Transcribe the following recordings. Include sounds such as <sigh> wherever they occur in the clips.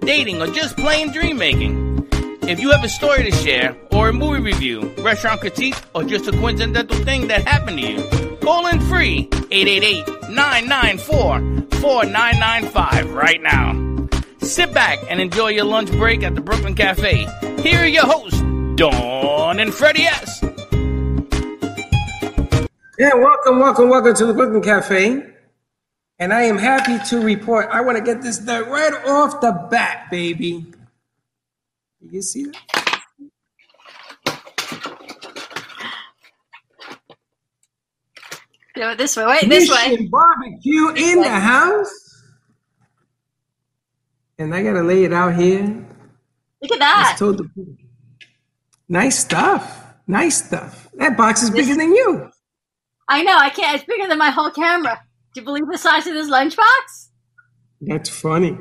dating, or just plain dream making. If you have a story to share, or a movie review, restaurant critique, or just a coincidental thing that happened to you, call in free 888-994-4995 right now. Sit back and enjoy your lunch break at the Brooklyn Cafe. Here are your hosts, Dawn and Freddie S. Yeah, welcome, welcome, welcome to the Brooklyn Cafe. And I am happy to report, I want to get this done right off the bat, baby. You see that? Go this way. Wait, this way. Mission Barbecue in the house. And I got to lay it out here. Look at that. Nice stuff. Nice stuff. That box is This- bigger than you. I know. I can't. It's bigger than my whole camera. Do you believe the size of this lunchbox? That's funny.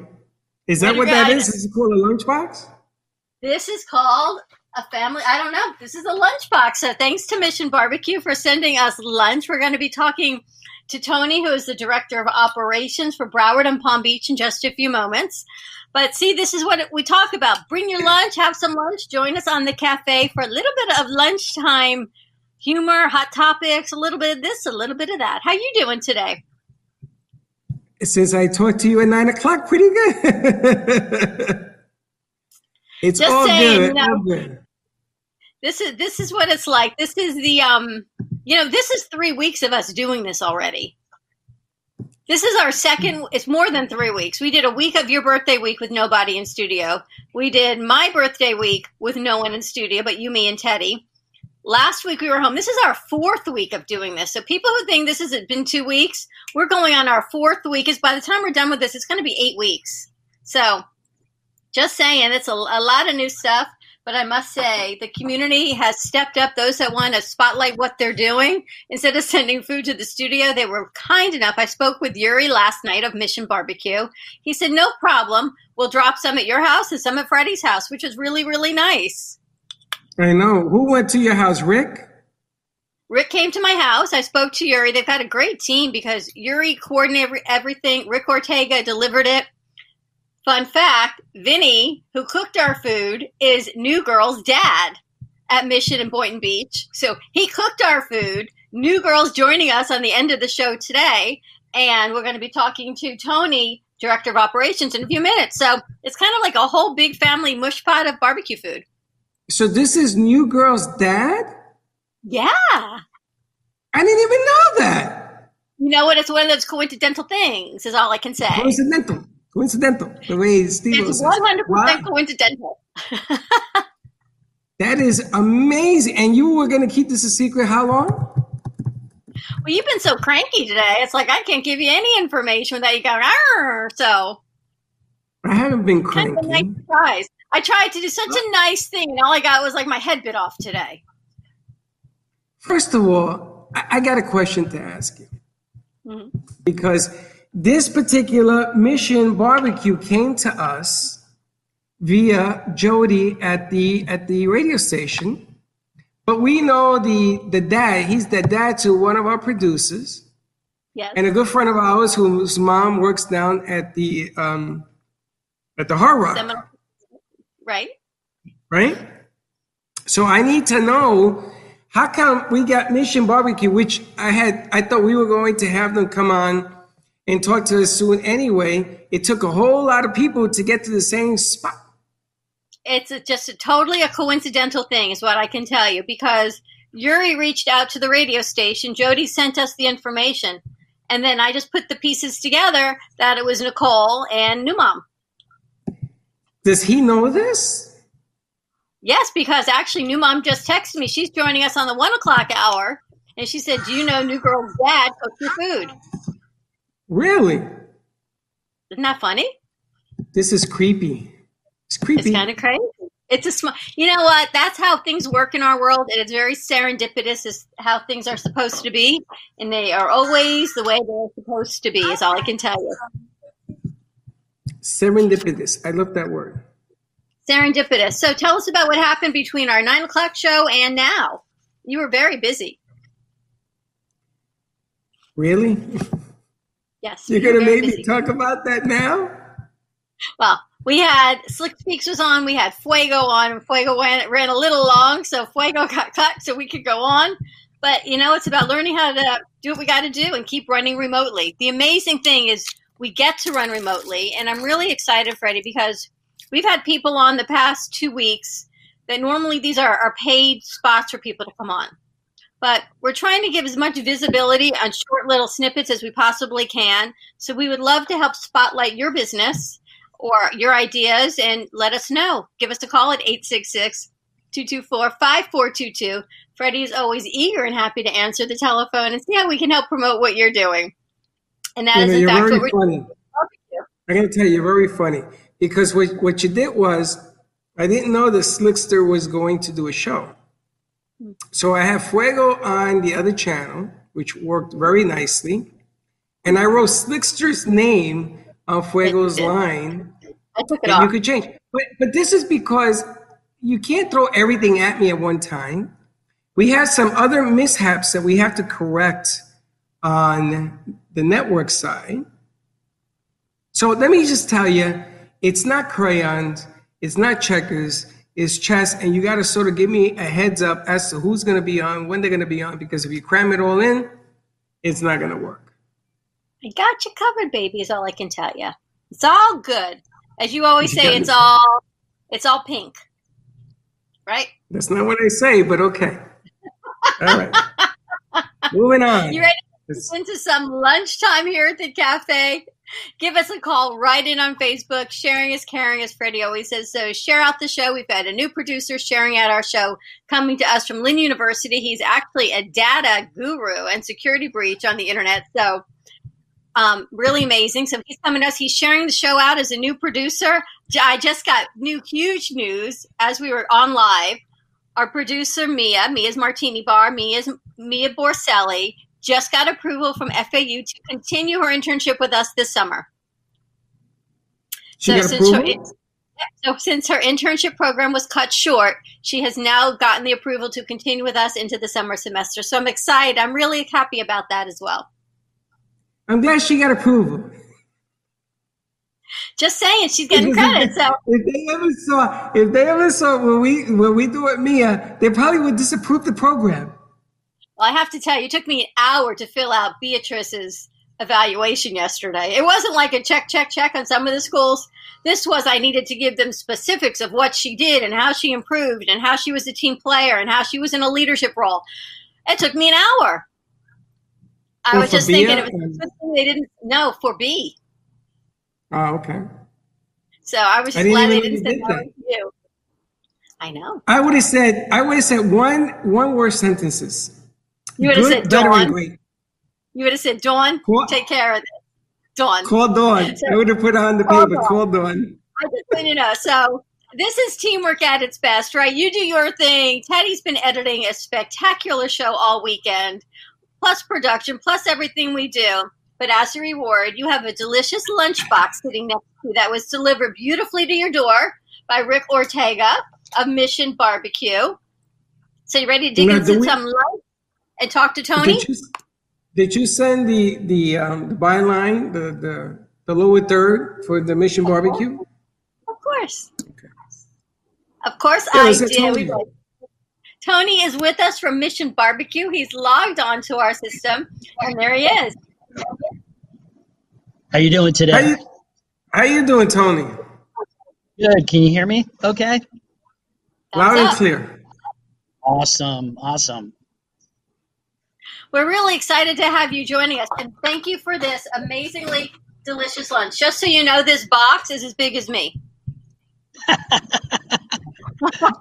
Is that what go. that is? Is it called a lunchbox? This is called a family. I don't know. This is a lunchbox. So thanks to Mission Barbecue for sending us lunch. We're going to be talking to Tony, who is the director of operations for Broward and Palm Beach, in just a few moments. But see, this is what we talk about. Bring your lunch, have some lunch, join us on the cafe for a little bit of lunchtime humor, hot topics, a little bit of this, a little bit of that. How you doing today? Since I talked to you at nine o'clock, pretty good. <laughs> it's Just all saying, good. all good. This is this is what it's like. This is the um you know, this is 3 weeks of us doing this already. This is our second it's more than 3 weeks. We did a week of your birthday week with nobody in studio. We did my birthday week with no one in studio but you, me and Teddy. Last week we were home. This is our fourth week of doing this. So people who think this has been 2 weeks, we're going on our fourth week. Is by the time we're done with this, it's going to be 8 weeks. So, just saying, it's a, a lot of new stuff. But I must say, the community has stepped up. Those that want to spotlight what they're doing, instead of sending food to the studio, they were kind enough. I spoke with Yuri last night of Mission Barbecue. He said, No problem. We'll drop some at your house and some at Freddie's house, which is really, really nice. I know. Who went to your house, Rick? Rick came to my house. I spoke to Yuri. They've got a great team because Yuri coordinated everything. Rick Ortega delivered it. Fun fact Vinny, who cooked our food, is New Girl's dad at Mission and Boynton Beach. So he cooked our food. New Girl's joining us on the end of the show today. And we're going to be talking to Tony, Director of Operations, in a few minutes. So it's kind of like a whole big family mush pot of barbecue food. So this is New Girl's dad? Yeah. I didn't even know that. You know what? It's one of those coincidental things, is all I can say. Coincidental. Coincidental. The way Steve It's one hundred percent Wow. coincidental. <laughs> That is amazing. And you were going to keep this a secret how long? Well, you've been so cranky today. It's like I can't give you any information without you going. Arr! So I haven't been kind of nice cranky. surprise. I tried to do such a nice thing, and all I got was like my head bit off today. First of all, I, I got a question to ask you. Mhm. Because this particular Mission Barbecue came to us via Jody at the at the radio station. But we know the the dad, he's the dad to one of our producers. Yes. and a good friend of ours whose mom works down at the um, at the Hard Rock, Seminole- right? right? So I need to know how come we got Mission Barbecue, which I had I thought we were going to have them come on and talk to us soon anyway. It took a whole lot of people to get to the same spot. It's a, just a totally a coincidental thing, is what I can tell you, because Yuri reached out to the radio station. Jody sent us the information, and then I just put the pieces together that it was Nicole and New Mom. Does he know this? Yes, because actually, New Mom just texted me. She's joining us on the one o'clock hour, and she said, "Do you know New Girl's dad cooks your food?" Really? Isn't that funny? This is creepy. It's creepy. It's kind of crazy. It's a small. You know what? That's how things work in our world, and it's very serendipitous. Is how things are supposed to be, and they are always the way they're supposed to be. Is all I can tell you. Serendipitous. I love that word. Serendipitous. So tell us about what happened between our nine o'clock show and now. You were very busy. Really? Yes. You're gonna very make me talk about that now? Well, we had Slick Speaks was on, we had Fuego on, and Fuego ran, ran a little long, so Fuego <laughs> got cut so we could go on. But you know, it's about learning how to do what we got to do and keep running remotely. The amazing thing is we get to run remotely, and I'm really excited, Freddie, because we've had people on the past two weeks that normally these are, are paid spots for people to come on. But we're trying to give as much visibility on short little snippets as we possibly can. So we would love to help spotlight your business or your ideas and let us know. Give us a call at 866 224 5422. Freddie is always eager and happy to answer the telephone and see how we can help promote what you're doing. And that You is, in fact, what we're funny. I gotta tell you, you're very funny because what what you did was I didn't know that Slickster was going to do a show. So I have Fuego on the other channel, which worked very nicely, and I wrote Slickster's name on Fuego's line I took it you off. could change. But but this is because you can't throw everything at me at one time. We have some other mishaps that we have to correct on the network side. So let me just tell you, it's not crayons, it's not checkers, it's chess, and you got to sort of give me a heads up as to who's going to be on, when they're going to be on, because if you cram it all in, it's not going to work. I got you covered, baby, is all I can tell you. It's all good. As you always <laughs> say, it's all it's all pink. Right? That's not what I say, but okay. All right. <laughs> Moving on. You ready It's- into some lunchtime here at the cafe, give us a call. Write in on Facebook. Sharing is caring, as Freddie always says. So share out the show. We've got a new producer sharing out our show coming to us from Lynn University. He's actually a data guru and security breach on the internet. So um, really amazing. So he's coming to us. He's sharing the show out as a new producer. I just got new huge news as we were on live. Our producer Mia, Mia's Martini Bar, Mia's Mia Borselli, just got approval from FAU to continue her internship with us this summer. She got since her, so since her internship program was cut short, she has now gotten the approval to continue with us into the summer semester. So I'm excited. I'm really happy about that as well. I'm glad she got approval. Just saying, she's getting credit. So if they ever saw, if they ever saw when we when we do it, Mia, they probably would disapprove the program. Well, I have to tell you, it took me an hour to fill out Beatrice's evaluation yesterday. It wasn't like a check, check, check on some of the schools. This was I needed to give them specifics of what she did and how she improved and how she was a team player and how she was in a leadership role. It took me an hour. I Well, was just thinking it was they didn't know for B. Oh, okay. So I was just didn't glad they didn't say that. you. I know. I would have said I would have said one one word sentences. You would have said Dawn. great. You would have said, Dawn, What? take care of this. Dawn. Call Dawn. <laughs> I would have put on the Call paper. Dawn. Call Dawn. I just want to know. So this is teamwork at its best, right? You do your thing. Teddy's been editing a spectacular show all weekend, plus production, plus everything we do. But as a reward, you have a delicious lunchbox sitting next to you that was delivered beautifully to your door by Rick Ortega of Mission Barbecue. So you ready to dig Now, into we- some lunch and talk to Tony? Did you, did you send the the um, the byline the the the lower third for the Mission Barbecue? Of course. Of course Yeah, I did. Tony? Tony is with us from Mission Barbecue. He's logged onto our system, and there he is. How you doing How today? you how you doing, Tony? Good. Can you hear me? Okay. Loud Thumbs and clear. Awesome. Awesome. We're really excited to have you joining us, and thank you for this amazingly delicious lunch. Just so you know, this box is as big as me, <laughs>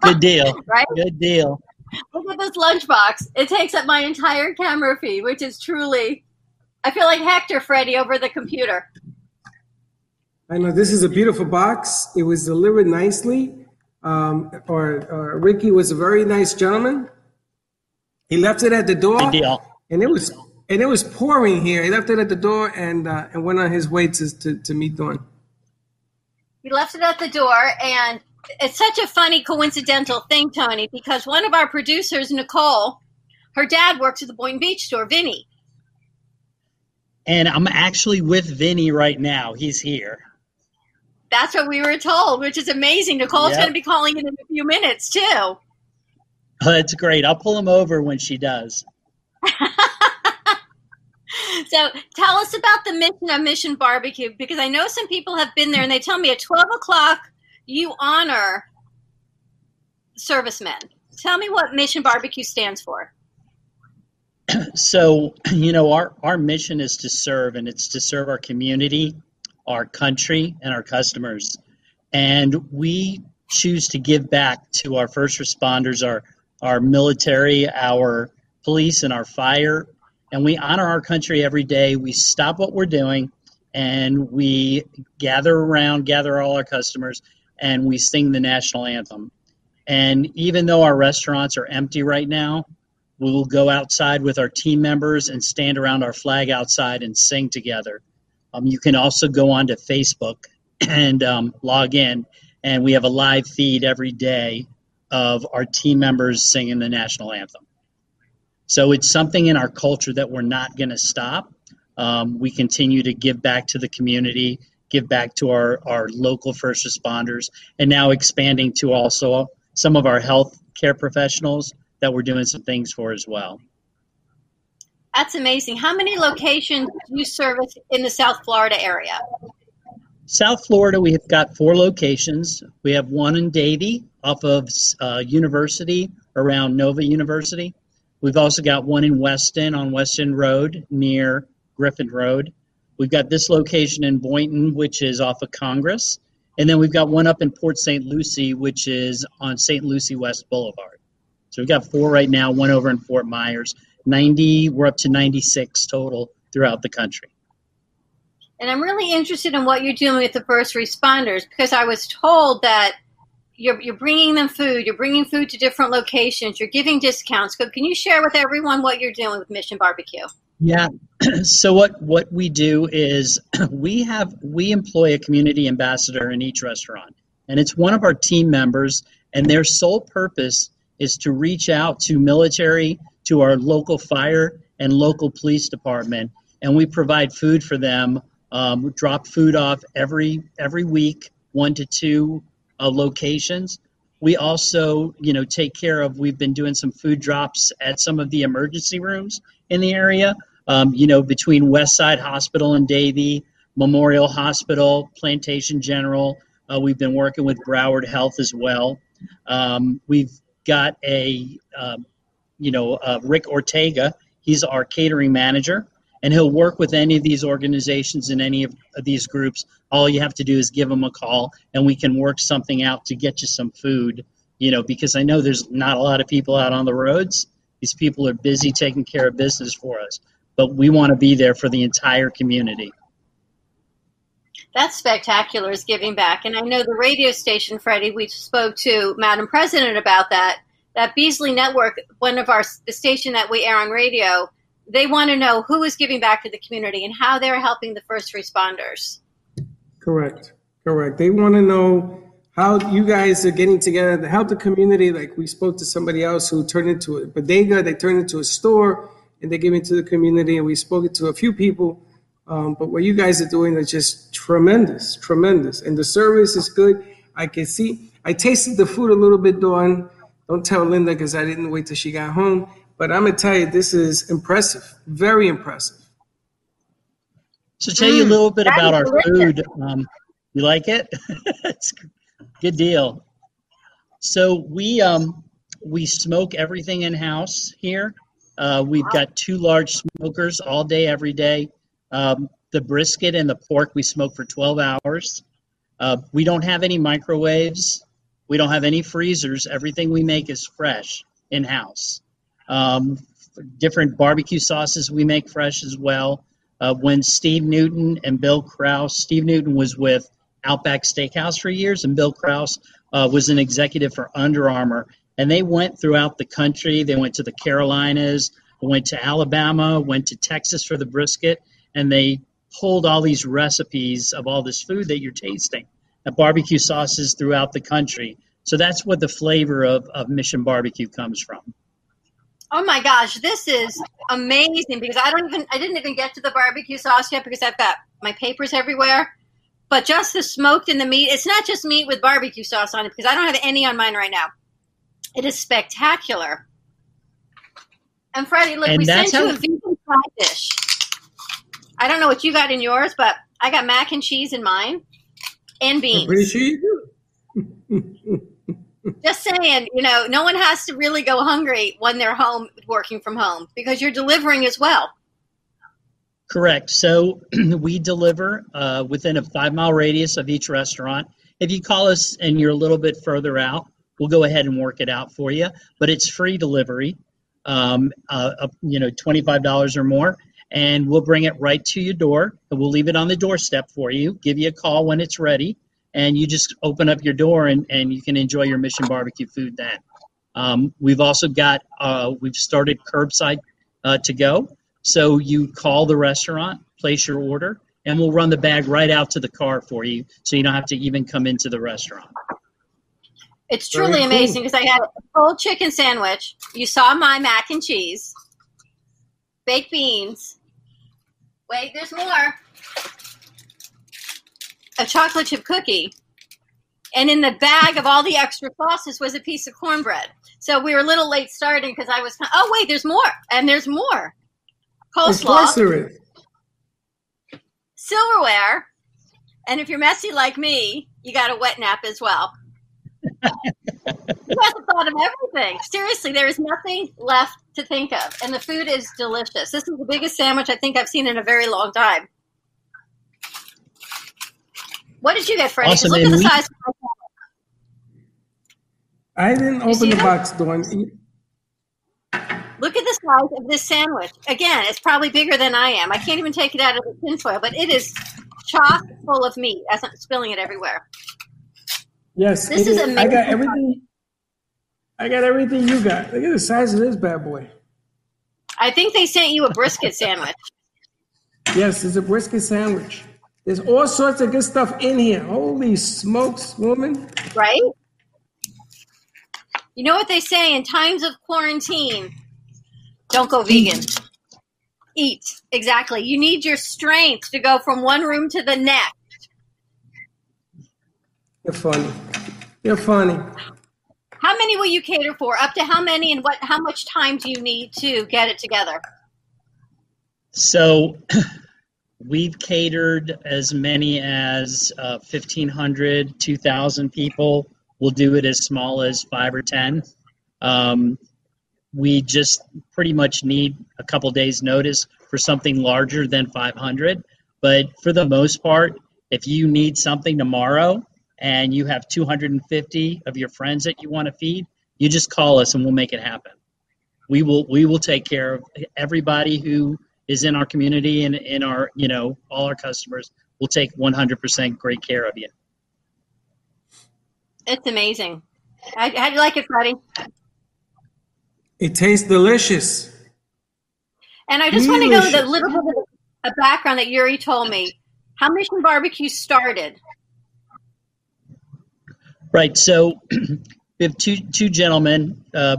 Good deal. <laughs> right? Good deal. Look at this lunch box. It takes up my entire camera feed, which is truly. I feel like Hector Freddy over the computer. I know this is a beautiful box. It was delivered nicely. Um, or, or Ricky was a very nice gentleman. He left it at the door, Good deal. And it was and it was pouring here. He left it at the door and uh, and went on his way to to, to meet Dawn. We left it at the door, and it's such a funny coincidental thing, Tony, because one of our producers, Nicole, her dad works at the Boynton Beach store, Vinny. And I'm actually with Vinny right now. He's here. That's what we were told, which is amazing. Nicole's Yep. going to be calling in in a few minutes too. Oh, That's great. I'll pull him over when she does. <laughs> So tell us about the mission of Mission Barbecue because I know some people have been there and they tell me at 12 o'clock you honor servicemen. Tell me what Mission Barbecue stands for. <clears throat> So, <clears throat> you know, our, our mission is to serve, and it's to serve our community, our country, and our customers. And we choose to give back to our first responders, our, our military, our police, and our fire. And we honor our country every day. We stop what we're doing and we gather around, gather all our customers, and we sing the national anthem. And even though our restaurants are empty right now, we will go outside with our team members and stand around our flag outside and sing together. Um, you can also go onto Facebook <clears throat> and um, log in, and we have a live feed every day of our team members singing the national anthem. So it's something in our culture that we're not going to stop. Um, we continue to give back to the community, give back to our, our local first responders, and now expanding to also some of our health care professionals that we're doing some things for as well. That's amazing. How many locations do you service in the South Florida area? South Florida, we have got four locations. We have one in Davie off of uh, University around Nova University. We've also got one in Weston on Weston Road near Griffin Road. We've got this location in Boynton, which is off of Congress. And then we've got one up in Port St. Lucie, which is on St. Lucie West Boulevard. So we've got four right now, one over in Fort Myers. 90, we're up to 96 total throughout the country. And I'm really interested in what you're doing with the first responders because I was told that you're, you're bringing them food, you're bringing food to different locations, you're giving discounts. So can you share with everyone what you're doing with Mission Barbecue? Yeah. <clears throat> so what what we do is <clears throat> we have we employ a community ambassador in each restaurant, and it's one of our team members, and their sole purpose is to reach out to military, to our local fire and local police department, and we provide food for them. Um, drop food off every every week, one to two uh, locations. We also, you know, take care of. We've been doing some food drops at some of the emergency rooms in the area. Um, you know, between Westside Hospital and Davie, Memorial Hospital, Plantation General. Uh, we've been working with Broward Health as well. Um, we've got a, um, you know, uh, Rick Ortega. He's our catering manager, and he'll work with any of these organizations and any of these groups. All you have to do is give him a call, and we can work something out to get you some food. You know, because I know there's not a lot of people out on the roads. These people are busy taking care of business for us, but we want to be there for the entire community. That's spectacular, is giving back. And I know the radio station, Freddie, we spoke to Madam President about that. That Beasley Network, one of our, the station that we air on radio, they want to know who is giving back to the community and how they're helping the first responders. Correct. Correct. They want to know how you guys are getting together to help the community. Like we spoke to somebody else who turned into a bodega, they turned into a store, and they give it to the community. And we spoke to a few people. Um, but what you guys are doing is just tremendous, tremendous. And the service is good. I can see, I tasted the food a little bit, Dawn. Don't tell Linda because I didn't wait till she got home. But I'm going to tell you, this is impressive, very impressive. So tell you a Mm, little bit about our delicious. food. Um, you like it? <laughs> it's good deal. So we um, we smoke everything in house here. Uh, we've got two large smokers all day, every day. Um, the brisket and the pork we smoke for 12 hours. Uh, we don't have any microwaves. We don't have any freezers. Everything we make is fresh in house. Um, different barbecue sauces we make fresh as well. Uh, when Steve Newton and Bill Kraus, Steve Newton was with Outback Steakhouse for years, and Bill Kraus uh, was an executive for Under Armour. And they went throughout the country. They went to the Carolinas, went to Alabama, went to Texas for the brisket, and they pulled all these recipes of all this food that you're tasting at barbecue sauces throughout the country. So that's what the flavor of, of Mission Barbecue comes from. Oh my gosh, this is amazing because I don't even I didn't even get to the barbecue sauce yet because I've got my papers everywhere. But just the smoked in the meat, it's not just meat with barbecue sauce on it because I don't have any on mine right now. It is spectacular. And Freddie, look, And we sent you how- a vegan side dish. I don't know what you got in yours, but I got mac and cheese in mine and I'm pretty beans. sure you do. Just saying, you know, no one has to really go hungry when they're home working from home because you're delivering as well. Correct. So <clears throat> we deliver uh, within a five mile radius of each restaurant. If you call us and you're a little bit further out, we'll go ahead and work it out for you. But it's free delivery, um, uh, you know, twenty five dollars or more, and we'll bring it right to your door. And we'll leave it on the doorstep for you. Give you a call when it's ready, and you just open up your door and, and you can enjoy your Mission Barbecue food then. Um, we've also got uh, we've started curbside uh, to go. So you call the restaurant, place your order, and we'll run the bag right out to the car for you, so you don't have to even come into the restaurant. It's truly cool. amazing because I had a full chicken sandwich. You saw my mac and cheese, baked beans. Wait, there's more. A chocolate chip cookie. And in the bag of all the extra sauces was a piece of cornbread. So we were a little late starting because I was, oh, wait, there's more. And there's more. Coleslaw, silverware. And if you're messy like me, you got a wet nap as well. you have thought of everything. Seriously, there is nothing left to think of, and the food is delicious. This is the biggest sandwich I think I've seen in a very long time. What did you get, Freddie? 'Cause Awesome, look at the we- size. Of my I didn't You open the that? box, Dawn. Look at the size of this sandwich. Again, it's probably bigger than I am. I can't even take it out of the tinfoil, but it is chock full of meat as I'm spilling it everywhere. Yes, This it is I amazing. got everything. I got everything you got. Look at the size of this bad boy. I think they sent you a brisket sandwich. Yes, it's a brisket sandwich. There's all sorts of good stuff in here. Holy smokes, woman! right? You know what they say in times of quarantine? Don't go vegan. Eat. Exactly. You need your strength to go from one room to the next. You're funny. You're funny. How many will you cater for? Up to how many and what how much time do you need to get it together? So <clears throat> we've catered as many as uh, 1,500, 2,000 people. We'll do it as small as five or 10. Um, we just pretty much need a couple days' notice for something larger than 500. But for the most part, if you need something tomorrow and you have 250 of your friends that you want to feed, you just call us and we'll make it happen. We will we will take care of everybody who is in our community and in our you know all our customers. We'll take 100% great care of you. It's amazing. How, how do you like it, Freddie? It tastes delicious. And I just want to know the Delicious. little bit of a background that Yuri told me. How Mission Barbecue started. Right. So <clears throat> we have two two gentlemen, uh,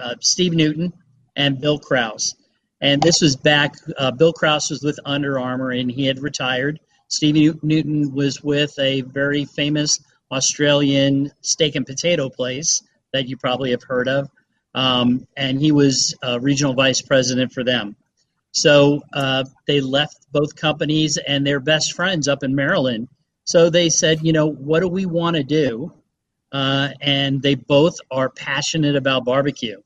uh, Steve Newton and Bill Kraus, and this was back. Uh, Bill Kraus was with Under Armour and he had retired. Steve Newton was with a very famous Australian steak and potato place that you probably have heard of, um, and he was uh, regional vice president for them. So uh, they left both companies and they're best friends up in Maryland. So they said, you know, what do we want to do? Uh, and they both are passionate about barbecue.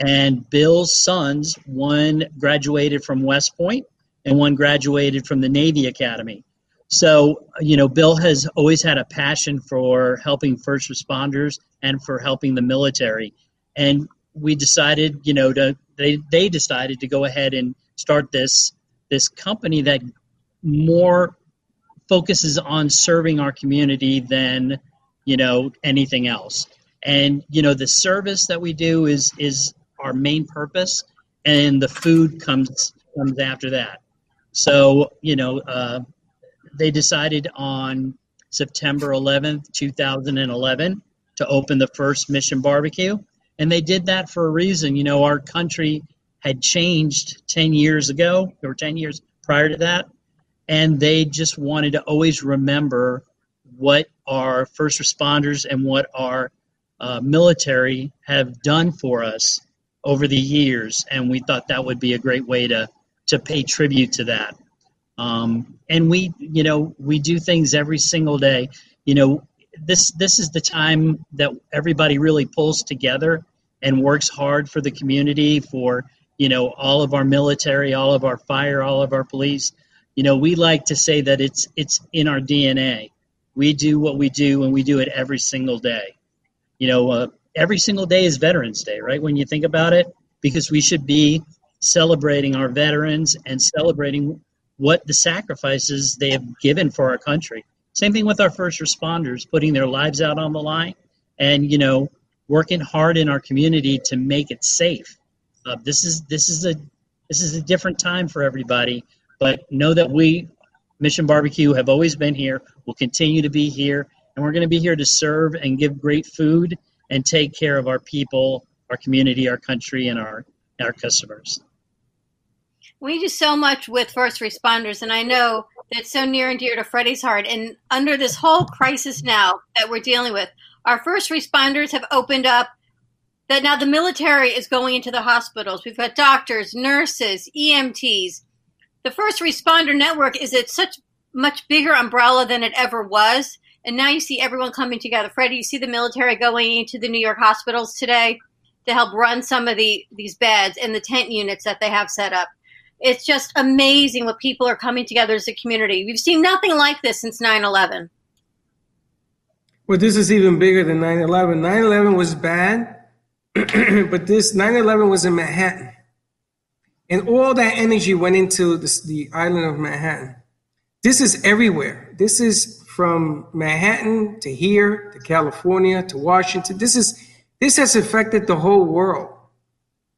And Bill's sons, one graduated from West Point and one graduated from the Navy Academy. So, you know, Bill has always had a passion for helping first responders and for helping the military. And we decided, you know, to they, they decided to go ahead and start this this company that more focuses on serving our community than you know anything else. And you know the service that we do is is our main purpose, and the food comes comes after that. So you know uh, they decided on September 11th, 2011, to open the first Mission Barbecue, and they did that for a reason. You know our country had changed 10 years ago or 10 years prior to that and they just wanted to always remember what our first responders and what our uh, military have done for us over the years, and we thought that would be a great way to to pay tribute to that. Um, and we, you know, we do things every single day. You know, this this is the time that everybody really pulls together and works hard for the community, for you know, all of our military, all of our fire, all of our police you know, we like to say that it's it's in our DNA. We do what we do, and we do it every single day. You know, uh, every single day is Veterans Day, right? When you think about it, because we should be celebrating our veterans and celebrating what the sacrifices they have given for our country. Same thing with our first responders, putting their lives out on the line, and you know, working hard in our community to make it safe. Uh, this is this is a this is a different time for everybody but know that we, Mission Barbecue, have always been here. We'll continue to be here, and we're going to be here to serve and give great food and take care of our people, our community, our country, and our our customers. We do so much with first responders, and I know that's so near and dear to Freddie's heart. And under this whole crisis now that we're dealing with, our first responders have opened up that now the military is going into the hospitals. We've got doctors, nurses, EMTs, the first responder network is at such much bigger umbrella than it ever was. And now you see everyone coming together. Freddie, you see the military going into the New York hospitals today to help run some of the these beds and the tent units that they have set up. It's just amazing what people are coming together as a community. We've seen nothing like this since 9/11. Well, this is even bigger than 9/11. 9/11 was bad, <clears throat> but this 9/11 was in Manhattan. And all that energy went into this, the island of Manhattan. This is everywhere. This is from Manhattan to here to California to Washington. This is this has affected the whole world.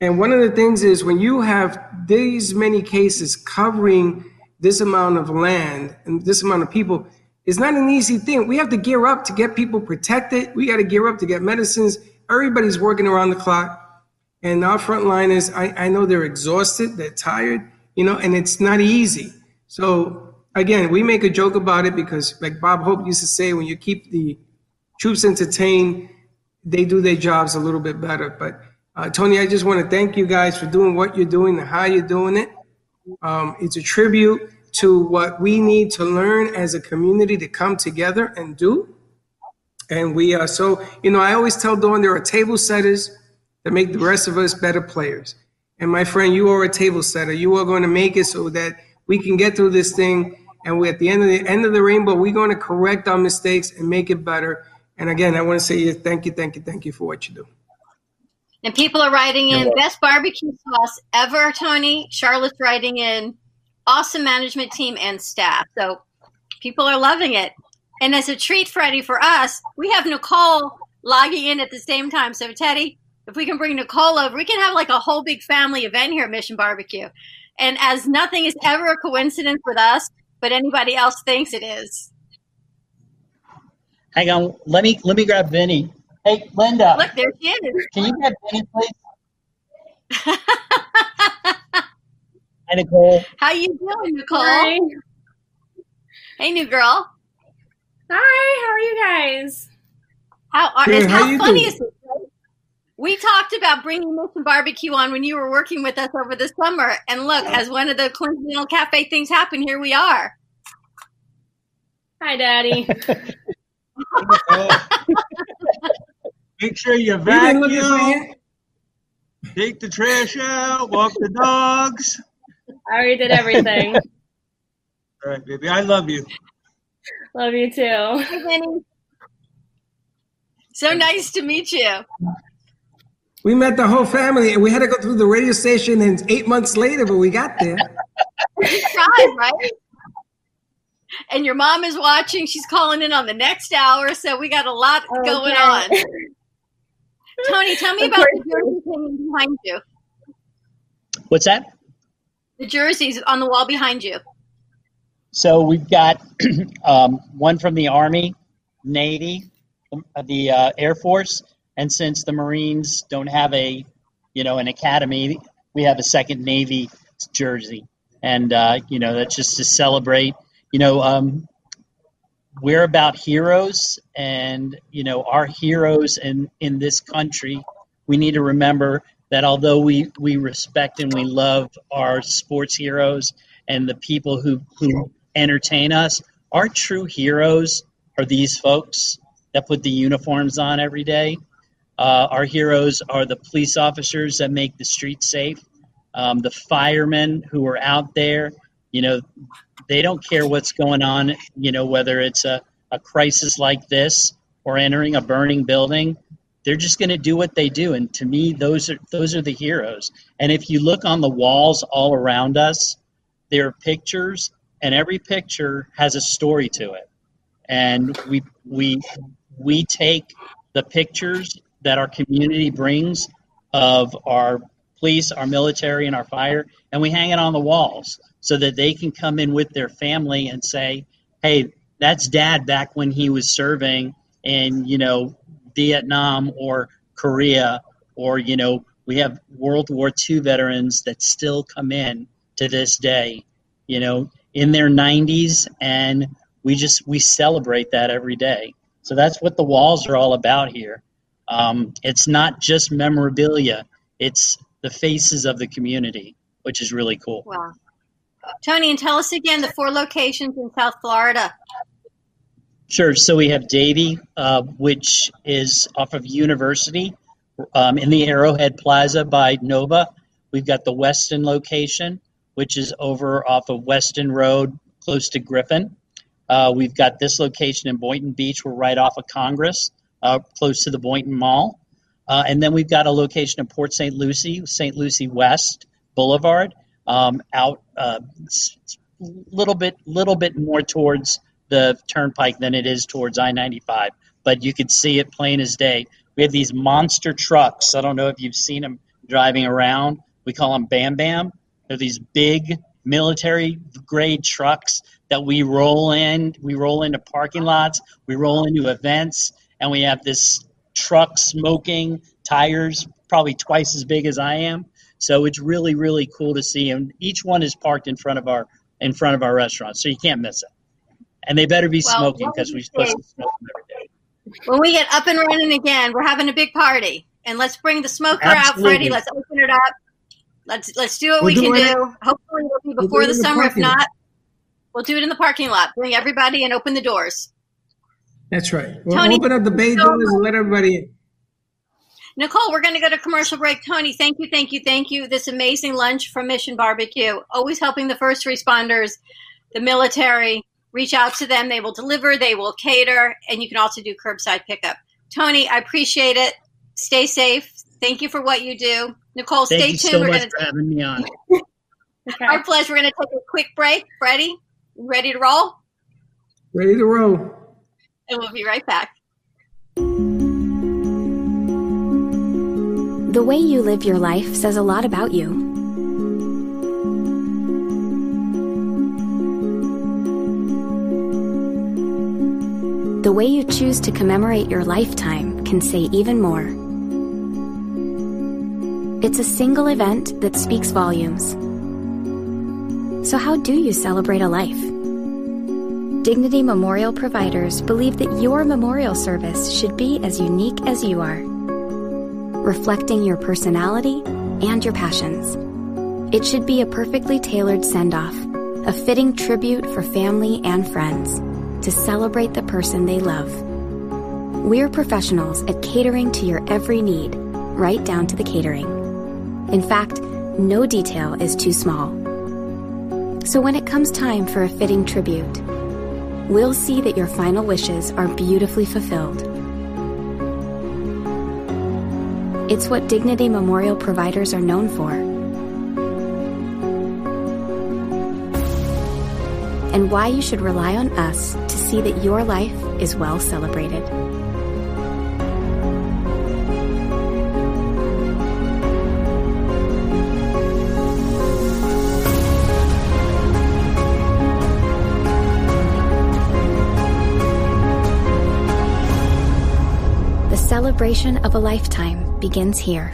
And one of the things is when you have these many cases covering this amount of land and this amount of people, it's not an easy thing. We have to gear up to get people protected. We got to gear up to get medicines. Everybody's working around the clock. And our frontliners, I, I know they're exhausted, they're tired, you know, and it's not easy. So again, we make a joke about it because, like Bob Hope used to say, when you keep the troops entertained, they do their jobs a little bit better. But uh, Tony, I just want to thank you guys for doing what you're doing and how you're doing it. Um, it's a tribute to what we need to learn as a community to come together and do. And we are so, you know, I always tell Dawn there are table setters that make the rest of us better players. And my friend, you are a table setter. You are going to make it so that we can get through this thing. And we, at the end of the end of the rainbow, we're going to correct our mistakes and make it better. And again, I want to say thank you, thank you, thank you for what you do. And people are writing in best barbecue sauce ever, Tony. Charlotte's writing in awesome management team and staff. So people are loving it. And as a treat, Freddie, for us, we have Nicole logging in at the same time. So Teddy, if we can bring Nicole over, we can have like a whole big family event here at Mission Barbecue. And as nothing is ever a coincidence with us, but anybody else thinks it is. Hang on, let me let me grab Vinny. Hey, Linda. Look, there she is. Can you grab Vinny, please? <laughs> Hi, Nicole. How you doing, Nicole? Hi. Hey, new girl. Hi, how are you guys? How are? Good, how, how funny doing? is it? We talked about bringing Mission Barbecue on when you were working with us over the summer, and look, as one of the coincidental cafe things happen, here we are. Hi, Daddy. <laughs> Oh. Make sure you You didn't look at my vacuum, take the trash out, walk the dogs. I already did everything. <laughs> All right, baby, I love you. Love you too. Hey, Vinny. So nice to meet you. We met the whole family, and we had to go through the radio station. And eight months later, but we got there. <laughs> Tried, right? and your mom is watching. She's calling in on the next hour, so we got a lot going on. Tony, tell me Of about course. the jersey hanging behind you. What's that? The jerseys on the wall behind you. So we've got <clears throat> um, one from the Army, Navy, the uh, Air Force, and since the Marines don't have a, you know, an academy, we have a second Navy jersey, and uh, you know that's just to celebrate. You know, um, we're about heroes, and you know our heroes in in this country. We need to remember that although we we respect and we love our sports heroes and the people who who entertain us, our true heroes are these folks that put the uniforms on every day. Uh, our heroes are the police officers that make the streets safe, um, the firemen who are out there. You know, they don't care what's going on. You know, whether it's a, a crisis like this or entering a burning building, they're just going to do what they do. And to me, those are those are the heroes. And if you look on the walls all around us, there are pictures, and every picture has a story to it. And we we we take the pictures that our community brings of our police, our military, and our fire, and we hang it on the walls so that they can come in with their family and say, "Hey, that's Dad back when he was serving in you know Vietnam or Korea, or you know we have World War II veterans that still come in to this day, you know, in their 90s, and we just we celebrate that every day. So that's what the walls are all about here. Um, it's not just memorabilia; it's the faces of the community, which is really cool. Wow. Tony, and tell us again the four locations in South Florida. Sure. So we have Davie, uh, which is off of University um, in the Arrowhead Plaza by Nova. We've got the Weston location, which is over off of Weston Road, close to Griffin. Uh, we've got this location in Boynton Beach. We're right off of Congress, uh, close to the Boynton Mall. Uh, and then we've got a location in Port St. Lucie, St. Lucie West Boulevard, um, out a little bit, little bit more towards the turnpike than it is towards I-95. But you could see it plain as day. We have these monster trucks. I don't know if you've seen them driving around. We call them Bam Bam. They're these big military grade trucks that we roll in. We roll into parking lots. We roll into events, and we have this truck smoking tires, probably twice as big as I am. So it's really, really cool to see. And each one is parked in front of our in front of our restaurant, so you can't miss it. And they better be Well, smoking because we're you supposed to smoke them every day. When we get up and running again, we're having a big party. And let's bring the smoker out, Absolutely. Freddie. Let's open it up. Let's let's do what We'll we do can it- do. Hopefully it'll be do before it the in the summer. If parking lot. not, we'll do it in the parking lot. Bring everybody and open the doors. That's right. We'll Tony, open up the bay so doors and let everybody in. Nicole, we're going to go to commercial break. Tony, thank you, thank you, thank you. This amazing lunch from Mission Barbecue, always helping the first responders, the military. Reach out to them. They will deliver, they will cater, and you can also do curbside pickup. Tony, I appreciate it. Stay safe. Thank you for what you do. Nicole, Thank stay you tuned. so we're much going for having me on. Okay. <laughs> our pleasure. We're going to take a quick break. Ready? ready to roll? Ready to roll. And we'll be right back. The way you live your life says a lot about you. The way you choose to commemorate your lifetime can say even more. It's a single event that speaks volumes. So, how do you celebrate a life? Dignity Memorial providers believe that your memorial service should be as unique as you are reflecting your personality and your passions. It should be a perfectly tailored send off, a fitting tribute for family and friends to celebrate the person they love. We're professionals at catering to your every need, right down to the catering. In fact, no detail is too small. So when it comes time for a fitting tribute, we'll see that your final wishes are beautifully fulfilled. It's what Dignity Memorial providers are known for. and why you should rely on us to see that your life is well celebrated. Celebration of a lifetime begins here.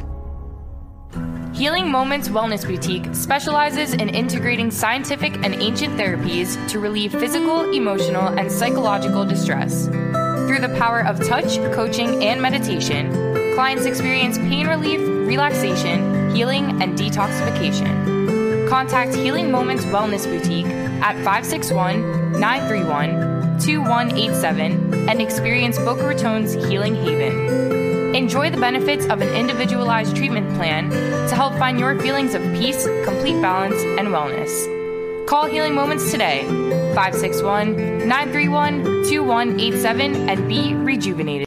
Healing Moments Wellness Boutique specializes in integrating scientific and ancient therapies to relieve physical, emotional, and psychological distress. Through the power of touch, coaching, and meditation, clients experience pain relief, relaxation, healing, and detoxification. Contact Healing Moments Wellness Boutique at 561 931 2187 and experience Boca Raton's Healing Haven. Enjoy the benefits of an individualized treatment plan to help find your feelings of peace, complete balance, and wellness. Call Healing Moments today, 561 931 2187, and be rejuvenated.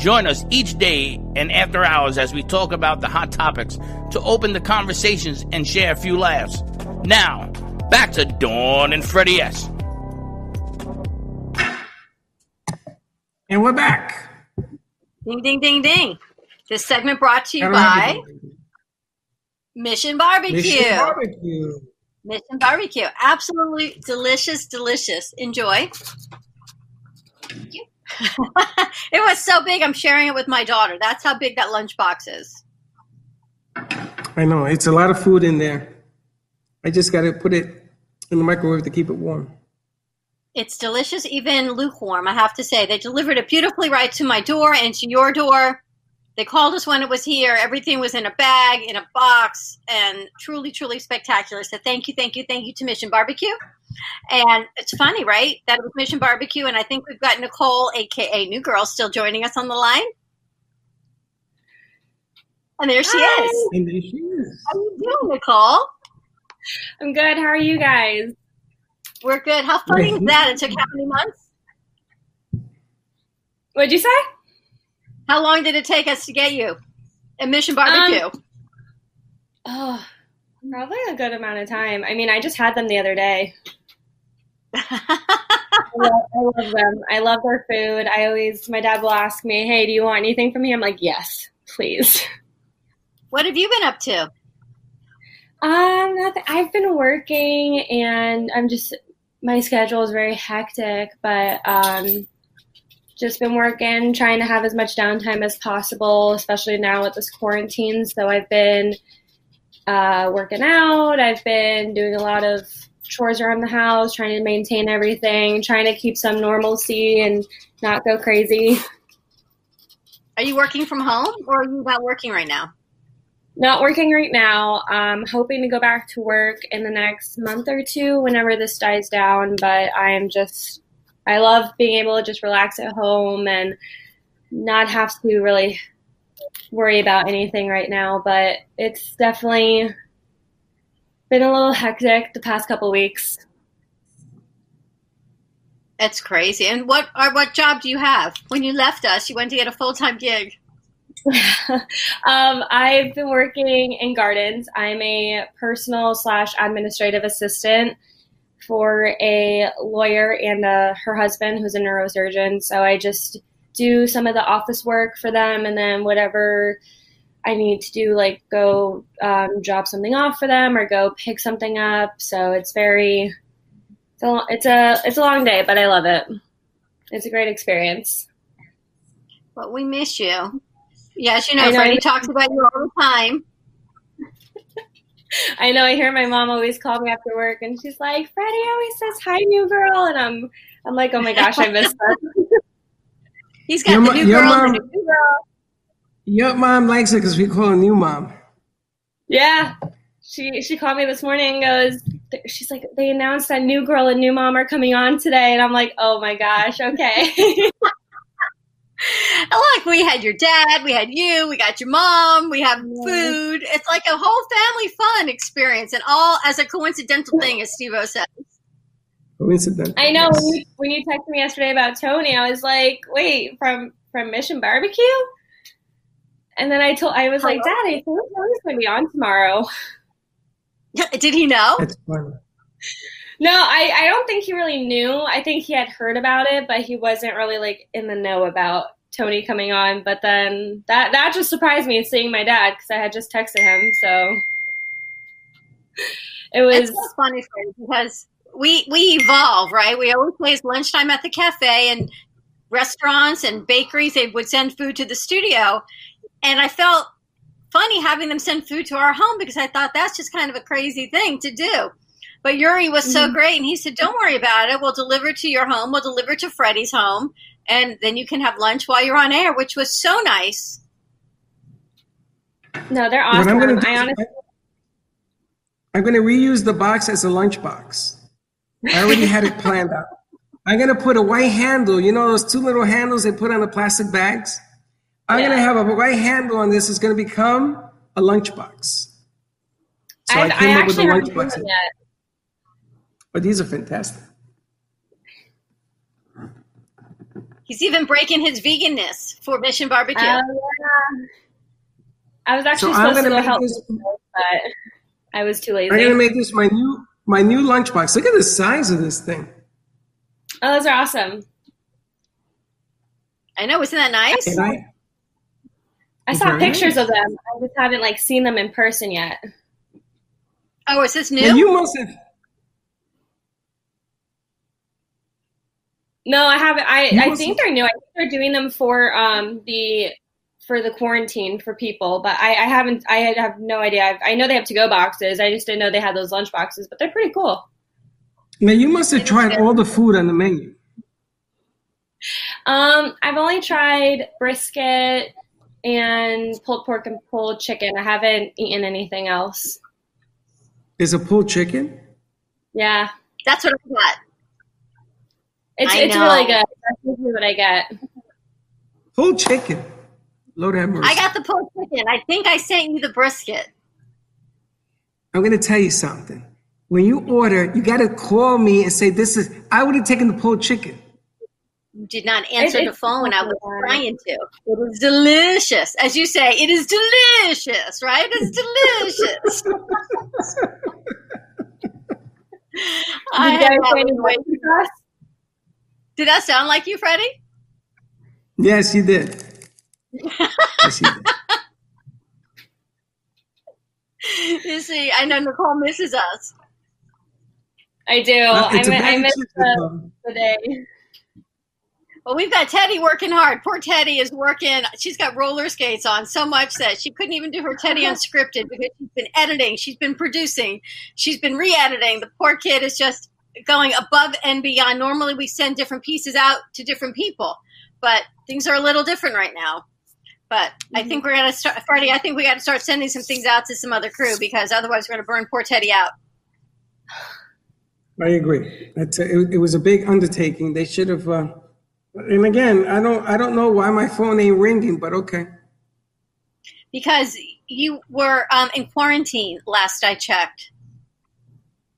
Join us each day and after hours as we talk about the hot topics to open the conversations and share a few laughs. Now, back to Dawn and Freddie S. And we're back. Ding, ding, ding, ding. This segment brought to you have by Mission Barbecue. Mission Barbecue. Mission Barbecue. Absolutely delicious, delicious. Enjoy. Thank you. <laughs> it was so big, I'm sharing it with my daughter. That's how big that lunchbox is. I know it's a lot of food in there. I just got to put it in the microwave to keep it warm. It's delicious, even lukewarm, I have to say. They delivered it beautifully right to my door and to your door. They called us when it was here. Everything was in a bag, in a box, and truly, truly spectacular. So thank you, thank you, thank you to Mission Barbecue. And it's funny, right? That it was Mission Barbecue, and I think we've got Nicole, aka New Girl, still joining us on the line. And there she Hi. is. And there she is. How are you doing, Nicole? I'm good. How are you guys? We're good. How funny is that? It took how many months? What'd you say? How long did it take us to get you at Mission Barbecue? Oh, probably a good amount of time. I mean, I just had them the other day. <laughs> I love, I love them. I love their food. I always, my dad will ask me, "Hey, do you want anything from me?" I'm like, "Yes, please." what have you been up to? Um, nothing. I've been working, and I'm just my schedule is very hectic, but um, just been working, trying to have as much downtime as possible, especially now with this quarantine. So I've been uh, working out. I've been doing a lot of chores around the house, trying to maintain everything, trying to keep some normalcy and not go crazy. Are you working from home or are you not working right now? Not working right now. I'm hoping to go back to work in the next month or two whenever this dies down. But I am just, I love being able to just relax at home and not have to really worry about anything right now. But it's definitely been a little hectic the past couple weeks. That's crazy. And what or what job do you have? When you left us, you went to get a full time gig. <laughs> um, I've been working in gardens. I'm a personal slash administrative assistant for a lawyer and uh, her husband, who's a neurosurgeon. So I just do some of the office work for them, and then whatever I need to do, like go um, drop something off for them or go pick something up. So it's very, It's a, it's a it's a long day, but I love it. It's a great experience. But we miss you. Yes, you know, know. Freddie talks about you all the time. I know. I hear my mom always call me after work, and she's like, "Freddie always says hi, new girl," and I'm I'm like, "Oh my gosh, I miss that." <laughs> He's got Your the new your girl. mom- the new girl. Your mom likes it because we call her new mom. yeah, she she called me this morning. and Goes, she's like, "They announced that new girl and new mom are coming on today," and I'm like, "Oh my gosh, okay." <laughs> And Look, we had your dad, we had you, we got your mom, we have food. It's like a whole family fun experience, and all as a coincidental thing, as Steve O said. Coincidence. I know when you, when you texted me yesterday about Tony, I was like, "Wait, from from Mission Barbecue?" And then I told I was like, "Dad, I think Tony's going to be on tomorrow." <laughs> Did he know? That's funny. No, I, I don't think he really knew. I think he had heard about it, but he wasn't really like in the know about Tony coming on. But then that that just surprised me seeing my dad because I had just texted him. So <laughs> it was It's so funny because we we evolve, right? We always play it's lunchtime at the cafe and restaurants and bakeries. They would send food to the studio, and I felt funny having them send food to our home because I thought that's just kind of a crazy thing to do. But Yuri was so mm-hmm. great, and he said, "Don't worry about it. We'll deliver to your home. We'll deliver to Freddie's home, and then you can have lunch while you're on air," which was so nice. no, they're What awesome. I'm gonna do I honestly I'm gonna reuse the box as a lunch box. I already had it planned out. I'm gonna put a white handle. You know those two little handles they put on the plastic bags. I'm gonna have a white handle on this. It's gonna become a lunch box. So I, I, I came up with a actually lunch haven't done box. it yet. But these are fantastic. He's even breaking his veganness for Mission Barbecue. Oh, yeah. I was actually So I'm supposed to go help, this- but I was too lazy. I'm gonna make this my new my new lunch box. Look at the size of this thing. oh, those are awesome. I know, isn't that nice? I, I saw pictures nice. of them. I just haven't like seen them in person yet. Oh, is this new? and you must have. No, I haven't. I, I must- think they're new. I think they're doing them for um the for the quarantine for people, but I, I haven't. I have no idea. I've, I know they have to go boxes. I just didn't know they had those lunch boxes, but they're pretty cool. Now you must have tried all the food on the menu. Um, I've only tried brisket and pulled pork and pulled chicken. I haven't eaten anything else. Is a pulled chicken? Yeah, That's what I got. It's I it's know. really good. That's usually what I get. Pulled chicken. Lord have mercy. I got the pulled chicken. I think I sent you the brisket. I'm going to tell you something. When you order, you got to call me and say, This is, I would have taken the pulled chicken. You did not answer It- the phone I was trying to. It is delicious. As you say, it is delicious, right? It's delicious. <laughs> I Did you had guys that say any with- barbecue sauce? Did that sound like you, Freddie? Yes, you did. Yes, you did. <laughs> You see, I know Nicole misses us. I do. I, it's a mi- I miss chicken, the, the day. Well, we've got Teddy working hard. Poor Teddy is working. She's got roller skates on so much that she couldn't even do her Teddy <laughs> unscripted because she's been editing, she's been producing, she's been re-editing. The poor kid is just going above and beyond. Normally, we send different pieces out to different people, but things are a little different right now. But I think we're gonna start, Freddie. I think we got to start sending some things out to some other crew because otherwise, we're gonna burn poor Teddy out. I agree. It's a, it, it was a big undertaking. They should have. Uh, and again, I don't. I don't know why my phone ain't ringing, but okay. Because you were um, in quarantine last I checked.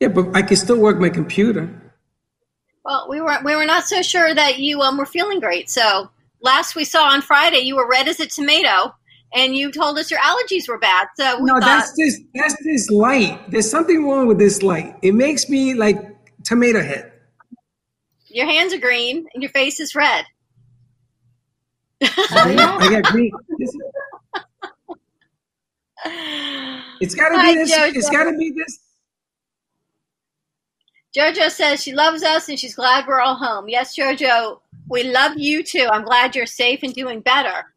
Yeah, but I can still work my computer. Well, we were we were not so sure that you um, were feeling great. So last we saw on Friday, you were red as a tomato, and you told us your allergies were bad. So we No, thought, that's this. That's this light. There's something wrong with this light. It makes me like tomato head. your hands are green and your face is red. I got green. <laughs> It's got to be this. It's got to be this. Jojo says she loves us and she's glad we're all home. Yes, Jojo, we love you too. I'm glad you're safe and doing better.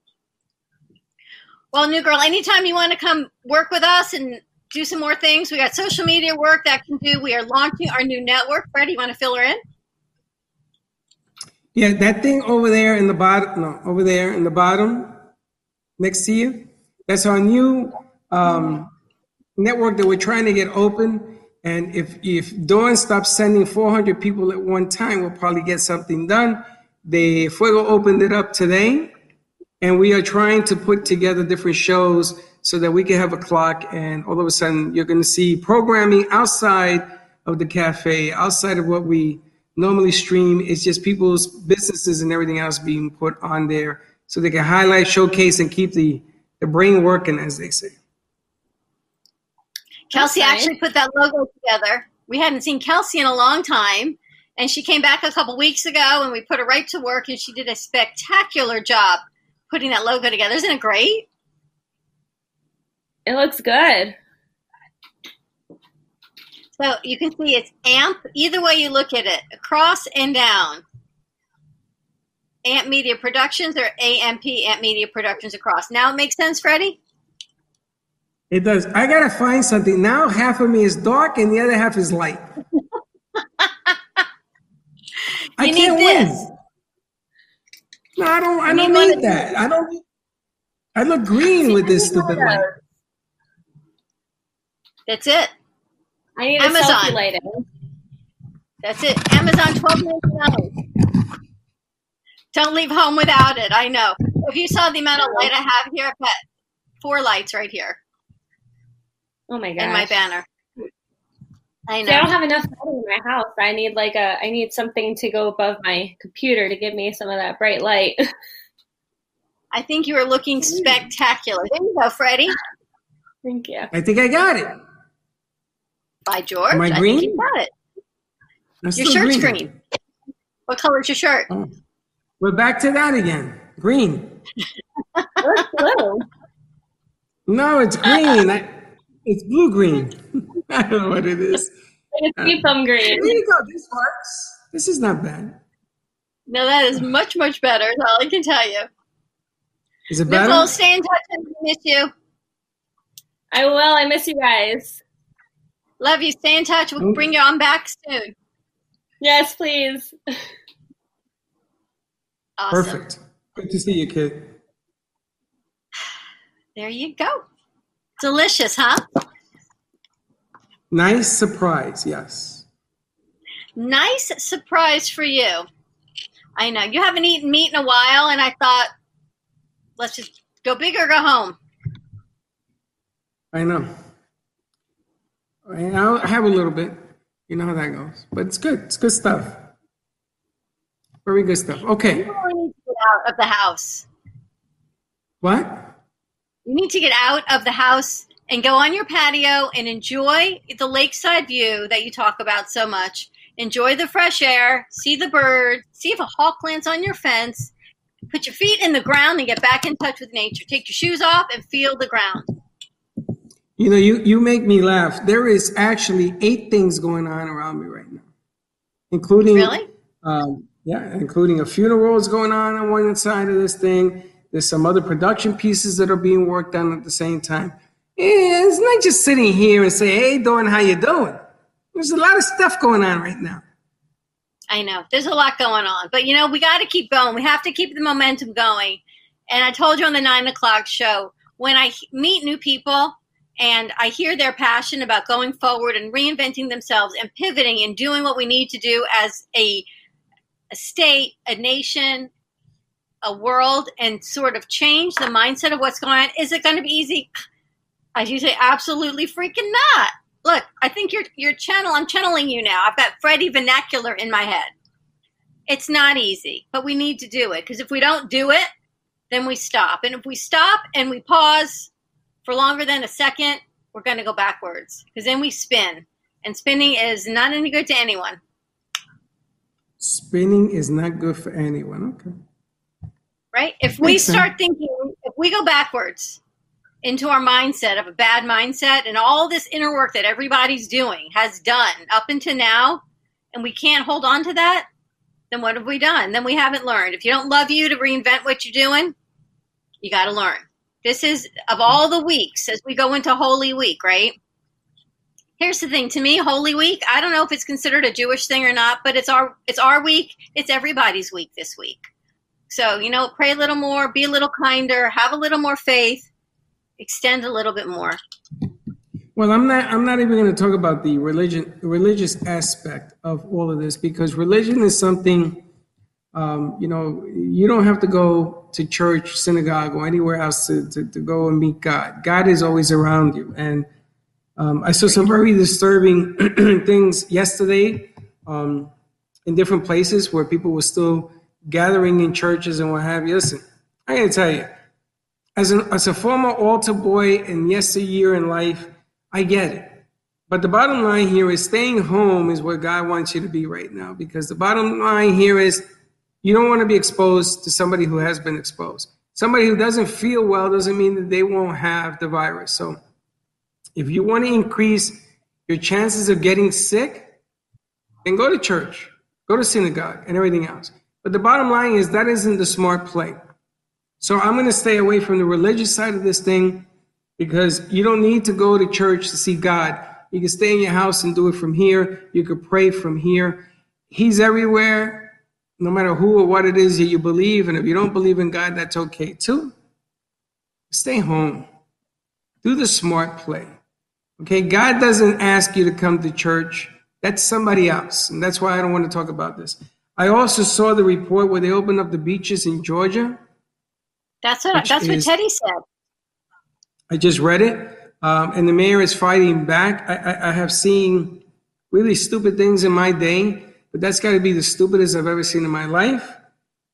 Well, new girl, anytime you want to come work with us and do some more things, we got social media work that can do. We are launching our new network. Freddie, you want to fill her in? Yeah, that thing over there in the bottom, no, over there in the bottom, next to you, that's our new um, network that we're trying to get open. And if if Dawn stops sending 400 people at one time, we'll probably get something done. The Fuego opened it up today, and we are trying to put together different shows so that we can have a clock. And all of a sudden, you're going to see programming outside of the cafe, outside of what we normally stream. It's just people's businesses and everything else being put on there so they can highlight, showcase, and keep the, the brain working, as they say. Kelsey actually put that logo together. We hadn't seen Kelsey in a long time, and she came back a couple weeks ago, and we put her right to work, and she did a spectacular job putting that logo together. Isn't it great? It looks good. So you can see it's AMP, either way you look at it, across and down. AMP Media Productions or AMP, AMP Media Productions across. Now it makes sense, Freddie? It does. I gotta find something. Now half of me is dark and the other half is light. <laughs> I You need can't this. win. No, I don't I You don't need one need of that. I don't I look green with this stupid light. That's it. I need a Amazon. selfie. That's it. Amazon twelve million dollars. Don't leave home without it. I know. If you saw the amount of light I have here, I've got four lights right here Oh my god! in my banner. I See, I don't have enough lighting in my house. I need like a I need something to go above my computer to give me some of that bright light. <laughs> I think you are looking hmm. spectacular. There you go, Freddie. Thank you. I think I got it. By George. Am I think green? you got it. I'm Your shirt's green. What color's your shirt? Oh. We're back to that again. Green. <laughs> Where's blue? No, it's green. I, it's blue green. <laughs> I don't know what it is. It's can see some green. There you go. This works. This is not bad. No, that is much, much better. That's all I can tell you. Is it better? Nicole, stay in touch and miss you. I will. I miss you guys. Love you. Stay in touch. We'll bring you on back soon. Yes, please. Awesome. Perfect. Good to see you, kid. There you go. Delicious, huh? Nice surprise. Yes. Nice surprise for you. I know. You haven't eaten meat in a while, and I thought, let's just go big or go home. I know. I I'll have a little bit. You know how that goes. But it's good. It's good stuff. Very good stuff. Okay. You really need to get out of the house. What? You need to get out of the house and go on your patio and enjoy the lakeside view that you talk about so much. Enjoy the fresh air, see the birds, see if a hawk lands on your fence. Put your feet in the ground and get back in touch with nature. Take your shoes off and feel the ground. You know, you, you make me laugh. There is actually eight things going on around me right now, including Really? Um, yeah, including a funeral is going on on one side of this thing. There's some other production pieces that are being worked on at the same time. And it's not just sitting here and say, "Hey, Dawn, how you doing?" There's a lot of stuff going on right now. I know there's a lot going on, but you know we got to keep going. We have to keep the momentum going. And I told you on the nine o'clock show when I meet new people and I hear their passion about going forward and reinventing themselves and pivoting and doing what we need to do as a, a state, a nation, a world, and sort of change the mindset of what's going on. Is it going to be easy? As you say, absolutely freaking not. Look, I think your your channel. I'm channeling you now. I've got Freddie vernacular in my head. It's not easy, but we need to do it because if we don't do it, then we stop. And if we stop and we pause for longer than a second, we're going to go backwards because then we spin, and spinning is not any good to anyone. Spinning is not good for anyone. Okay. Right? If we start thinking, if we go backwards into our mindset of a bad mindset and all this inner work that everybody's doing has done up until now, and we can't hold on to that, then what have we done? Then we haven't learned. If you don't love you to reinvent what you're doing, you got to learn. This is of all the weeks as we go into Holy Week, right? Here's the thing to me, Holy Week, I don't know if it's considered a Jewish thing or not, but it's our it's our week. It's everybody's week this week. So, you know, pray a little more, be a little kinder, have a little more faith, extend a little bit more. Well, I'm not. I'm not even going to talk about the religion, religious aspect of all of this because religion is something. Um, you know, you don't have to go to church, synagogue, or anywhere else to, to, to go and meet God. God is always around you. And um, I saw some very disturbing <clears throat> things yesterday um, in different places where people were still gathering in churches and what have you. Listen, I got to tell you, as, an, as a former altar boy and yesteryear in life, I get it. But the bottom line here is staying home is where God wants you to be right now because the bottom line here is you don't want to be exposed to somebody who has been exposed. Somebody who doesn't feel well doesn't mean that they won't have the virus. So if you want to increase your chances of getting sick, then go to church, go to synagogue, and everything else. But the bottom line is that isn't the smart play. So I'm going to stay away from the religious side of this thing because you don't need to go to church to see God. You can stay in your house and do it from here. You can pray from here. He's everywhere, no matter who or what it is that you believe. And if you don't believe in God, that's okay too. Stay home. Do the smart play. Okay, God doesn't ask you to come to church. That's somebody else. And that's why I don't want to talk about this. I also saw the report where they opened up the beaches in Georgia. That's what that's is, what Teddy said. I just read it, um, and the mayor is fighting back. I, I, I, have seen really stupid things in my day, but that's got to be the stupidest I've ever seen in my life.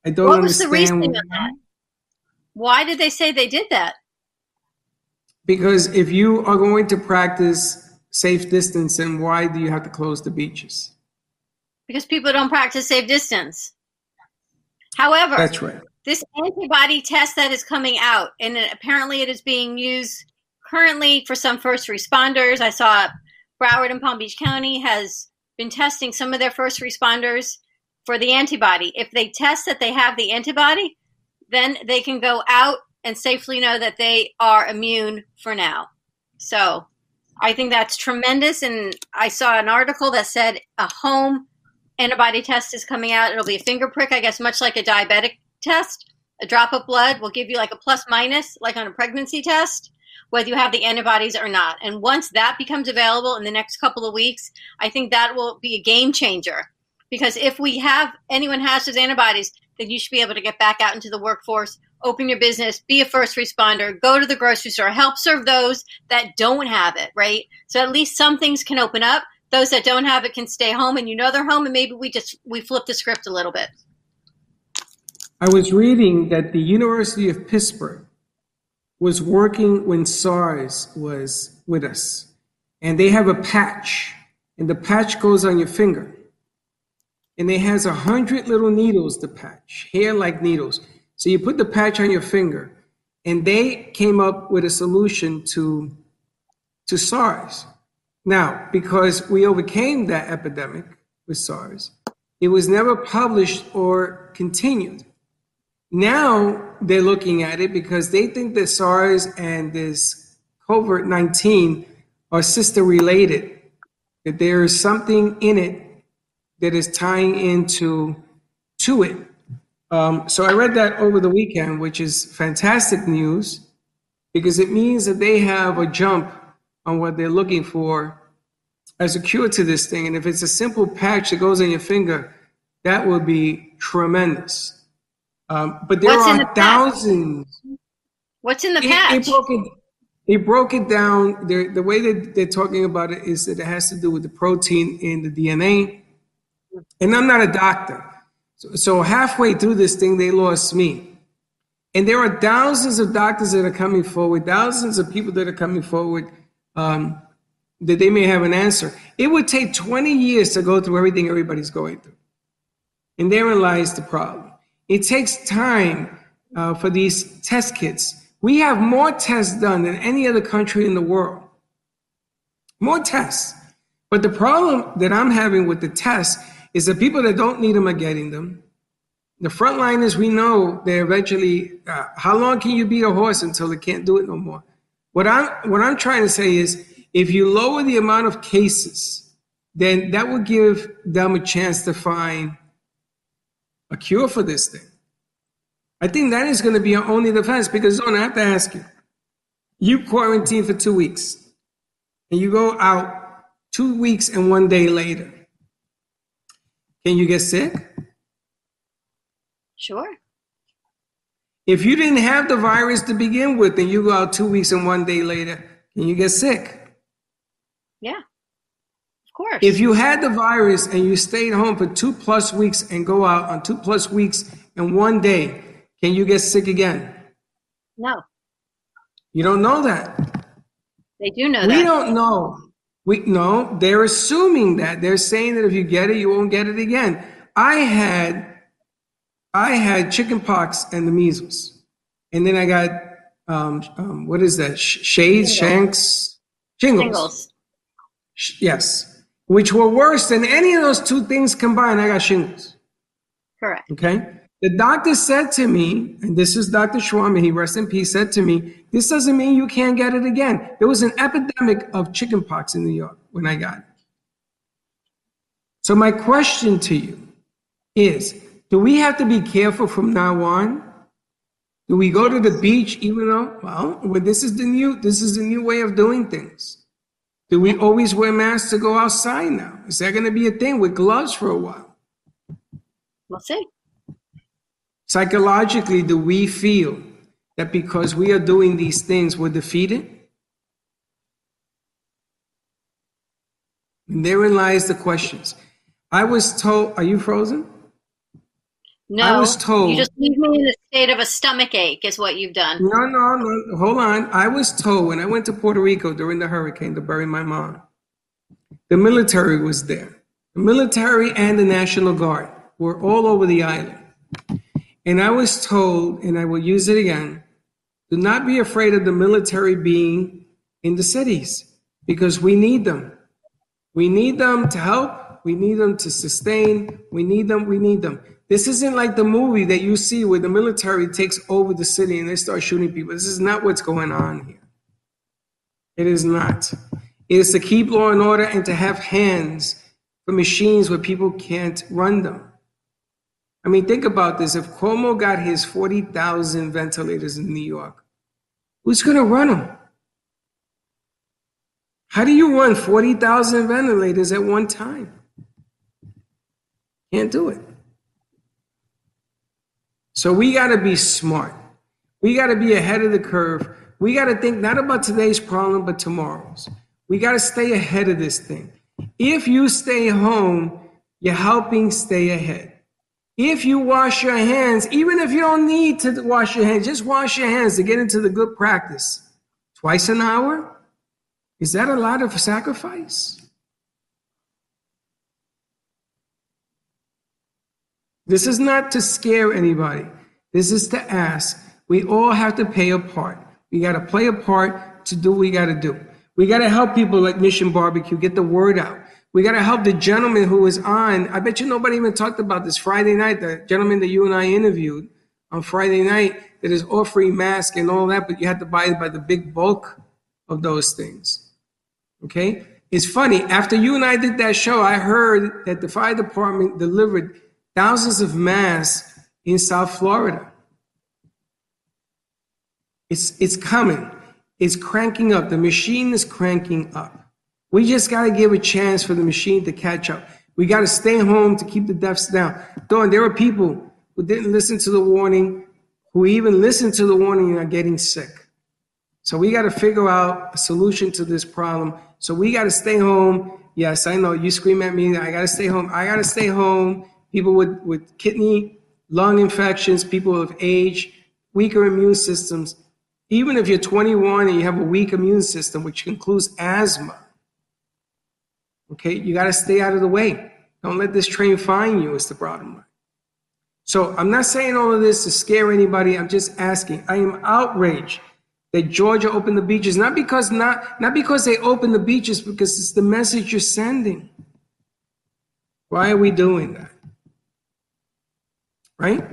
I don't what understand. Was the reason why. why did they say they did that? Because if you are going to practice safe distance, then why do you have to close the beaches? Because people don't practice safe distance. However, that's right. This antibody test that is coming out, and apparently it is being used currently for some first responders. I saw Broward and Palm Beach County has been testing some of their first responders for the antibody. If they test that they have the antibody, then they can go out and safely know that they are immune for now. So I think that's tremendous. And I saw an article that said a home antibody test is coming out. It'll be a finger prick, I guess, much like a diabetic test. A drop of blood will give you like a plus minus, like on a pregnancy test, whether you have the antibodies or not. And once that becomes available in the next couple of weeks, I think that will be a game changer. Because if we have anyone has those antibodies, then you should be able to get back out into the workforce, open your business, be a first responder, go to the grocery store, help serve those that don't have it, right? So at least some things can open up those that don't have it can stay home and you know they're home and maybe we just we flip the script a little bit. I was reading that the university of pittsburgh was working when sars was with us. And they have a patch and the patch goes on your finger. And it has a hundred little needles the patch hair like needles. So you put the patch on your finger and they came up with a solution to to sars now, because we overcame that epidemic with SARS, it was never published or continued. Now they're looking at it because they think that SARS and this COVID 19 are sister related, that there is something in it that is tying into to it. Um, so I read that over the weekend, which is fantastic news because it means that they have a jump on what they're looking for as a cure to this thing. And if it's a simple patch that goes on your finger, that would be tremendous. Um, but there What's are thousands. Patch? What's in the patch? It, it, broke it, it broke it down. They're, the way that they're talking about it is that it has to do with the protein in the DNA. And I'm not a doctor. So, so halfway through this thing, they lost me. And there are thousands of doctors that are coming forward, thousands of people that are coming forward um, that they may have an answer. It would take 20 years to go through everything everybody's going through. And therein lies the problem. It takes time uh, for these test kits. We have more tests done than any other country in the world. More tests. But the problem that I'm having with the test is the people that don't need them are getting them. The frontliners, we know they eventually. Uh, how long can you be a horse until they can't do it no more? What I'm what I'm trying to say is, if you lower the amount of cases, then that will give them a chance to find a cure for this thing. I think that is going to be our only defense because Zona, I have to ask you. You quarantine for two weeks, and you go out two weeks and one day later. Can you get sick? Sure. If you didn't have the virus to begin with and you go out two weeks and one day later, can you get sick? Yeah. Of course. If you had the virus and you stayed home for two plus weeks and go out on two plus weeks and one day, can you get sick again? No. You don't know that. They do know we that. We don't know. We no, they're assuming that. They're saying that if you get it, you won't get it again. I had I had chicken pox and the measles. And then I got um, um what is that? Sh- shades, shanks, shingles. Shingles. Sh- Yes. Which were worse than any of those two things combined. I got shingles. Correct. Okay. The doctor said to me, and this is Dr. Schwarman, he rest in peace, said to me, this doesn't mean you can't get it again. There was an epidemic of chickenpox in New York when I got it. So my question to you is, do we have to be careful from now on? Do we go to the beach even though, well, well, this is the new, this is the new way of doing things. Do we always wear masks to go outside now? Is that going to be a thing with gloves for a while? We'll see. Psychologically, do we feel that because we are doing these things, we're defeated? And therein lies the questions. I was told, are you frozen? No. I was told- You just leave me in a state of a stomach ache, is what you've done. No, no, no. Hold on. I was told when I went to Puerto Rico during the hurricane to bury my mom, the military was there. The military and the National Guard were all over the island. And I was told, and I will use it again, do not be afraid of the military being in the cities because we need them. We need them to help. We need them to sustain. We need them. We need them. This isn't like the movie that you see where the military takes over the city and they start shooting people. This is not what's going on here. It is not. It is to keep law and order and to have hands for machines where people can't run them. I mean, think about this. If Cuomo got his 40,000 ventilators in New York, who's going to run them? How do you run 40,000 ventilators at one time? Can't do it. So we got to be smart. We got to be ahead of the curve. We got to think not about today's problem, but tomorrow's. We got to stay ahead of this thing. If you stay home, you're helping stay ahead. If you wash your hands, even if you don't need to wash your hands, just wash your hands to get into the good practice. Twice an hour? Is that a lot of sacrifice? This is not to scare anybody. This is to ask. We all have to pay a part. We got to play a part to do what we got to do. We got to help people like Mission Barbecue get the word out. We got to help the gentleman who was on. I bet you nobody even talked about this Friday night. The gentleman that you and I interviewed on Friday night that is offering masks and all that, but you had to buy it by the big bulk of those things. Okay? It's funny. After you and I did that show, I heard that the fire department delivered thousands of mass in South Florida. It's, it's coming. It's cranking up. The machine is cranking up. We just got to give a chance for the machine to catch up. We got to stay home to keep the deaths down. Dawn, there are people who didn't listen to the warning, who even listened to the warning and are getting sick. So we got to figure out a solution to this problem. So we got to stay home. Yes, I know you scream at me. I got to stay home. I got to stay home. People with, with kidney, lung infections, people of age, weaker immune systems. Even if you're 21 and you have a weak immune system, which includes asthma, okay, you got to stay out of the way. Don't let this train find you, is the bottom line. So I'm not saying all of this to scare anybody. I'm just asking. I am outraged that Georgia opened the beaches, not because not not because they opened the beaches, because it's the message you're sending. Why are we doing that? Right?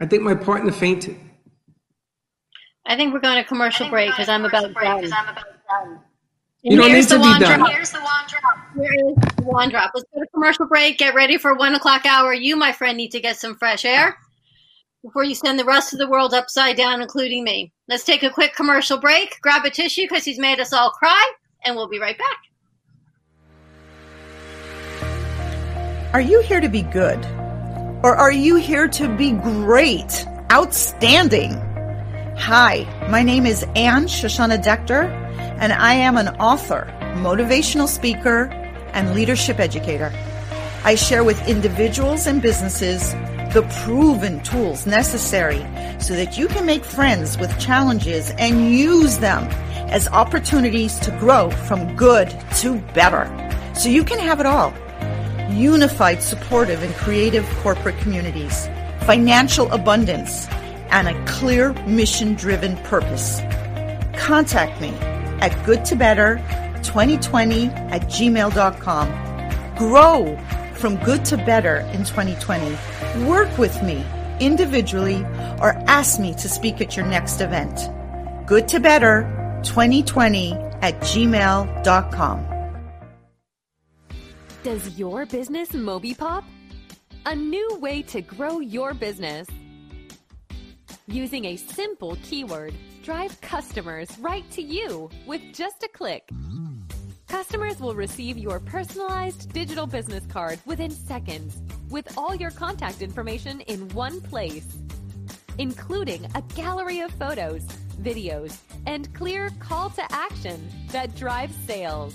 I think my partner fainted. I think we're going to commercial break because I'm about done. You don't here's need to the be wand done. drop. Here's the wand drop. Here is the wand drop. Let's go to commercial break. Get ready for one o'clock hour. You, my friend, need to get some fresh air before you send the rest of the world upside down, including me. Let's take a quick commercial break. Grab a tissue because he's made us all cry, and we'll be right back. Are you here to be good? Or are you here to be great? Outstanding? Hi, my name is Anne Shoshana Dector, and I am an author, motivational speaker, and leadership educator. I share with individuals and businesses the proven tools necessary so that you can make friends with challenges and use them as opportunities to grow from good to better. So you can have it all unified, supportive, and creative corporate communities, financial abundance, and a clear mission driven purpose. Contact me at goodtobetter2020 at gmail.com. Grow from good to better in 2020. Work with me individually or ask me to speak at your next event. Good to better 2020 at gmail.com. Does your business MobiPop? A new way to grow your business. Using a simple keyword, drive customers right to you with just a click. Customers will receive your personalized digital business card within seconds with all your contact information in one place, including a gallery of photos, videos, and clear call to action that drives sales.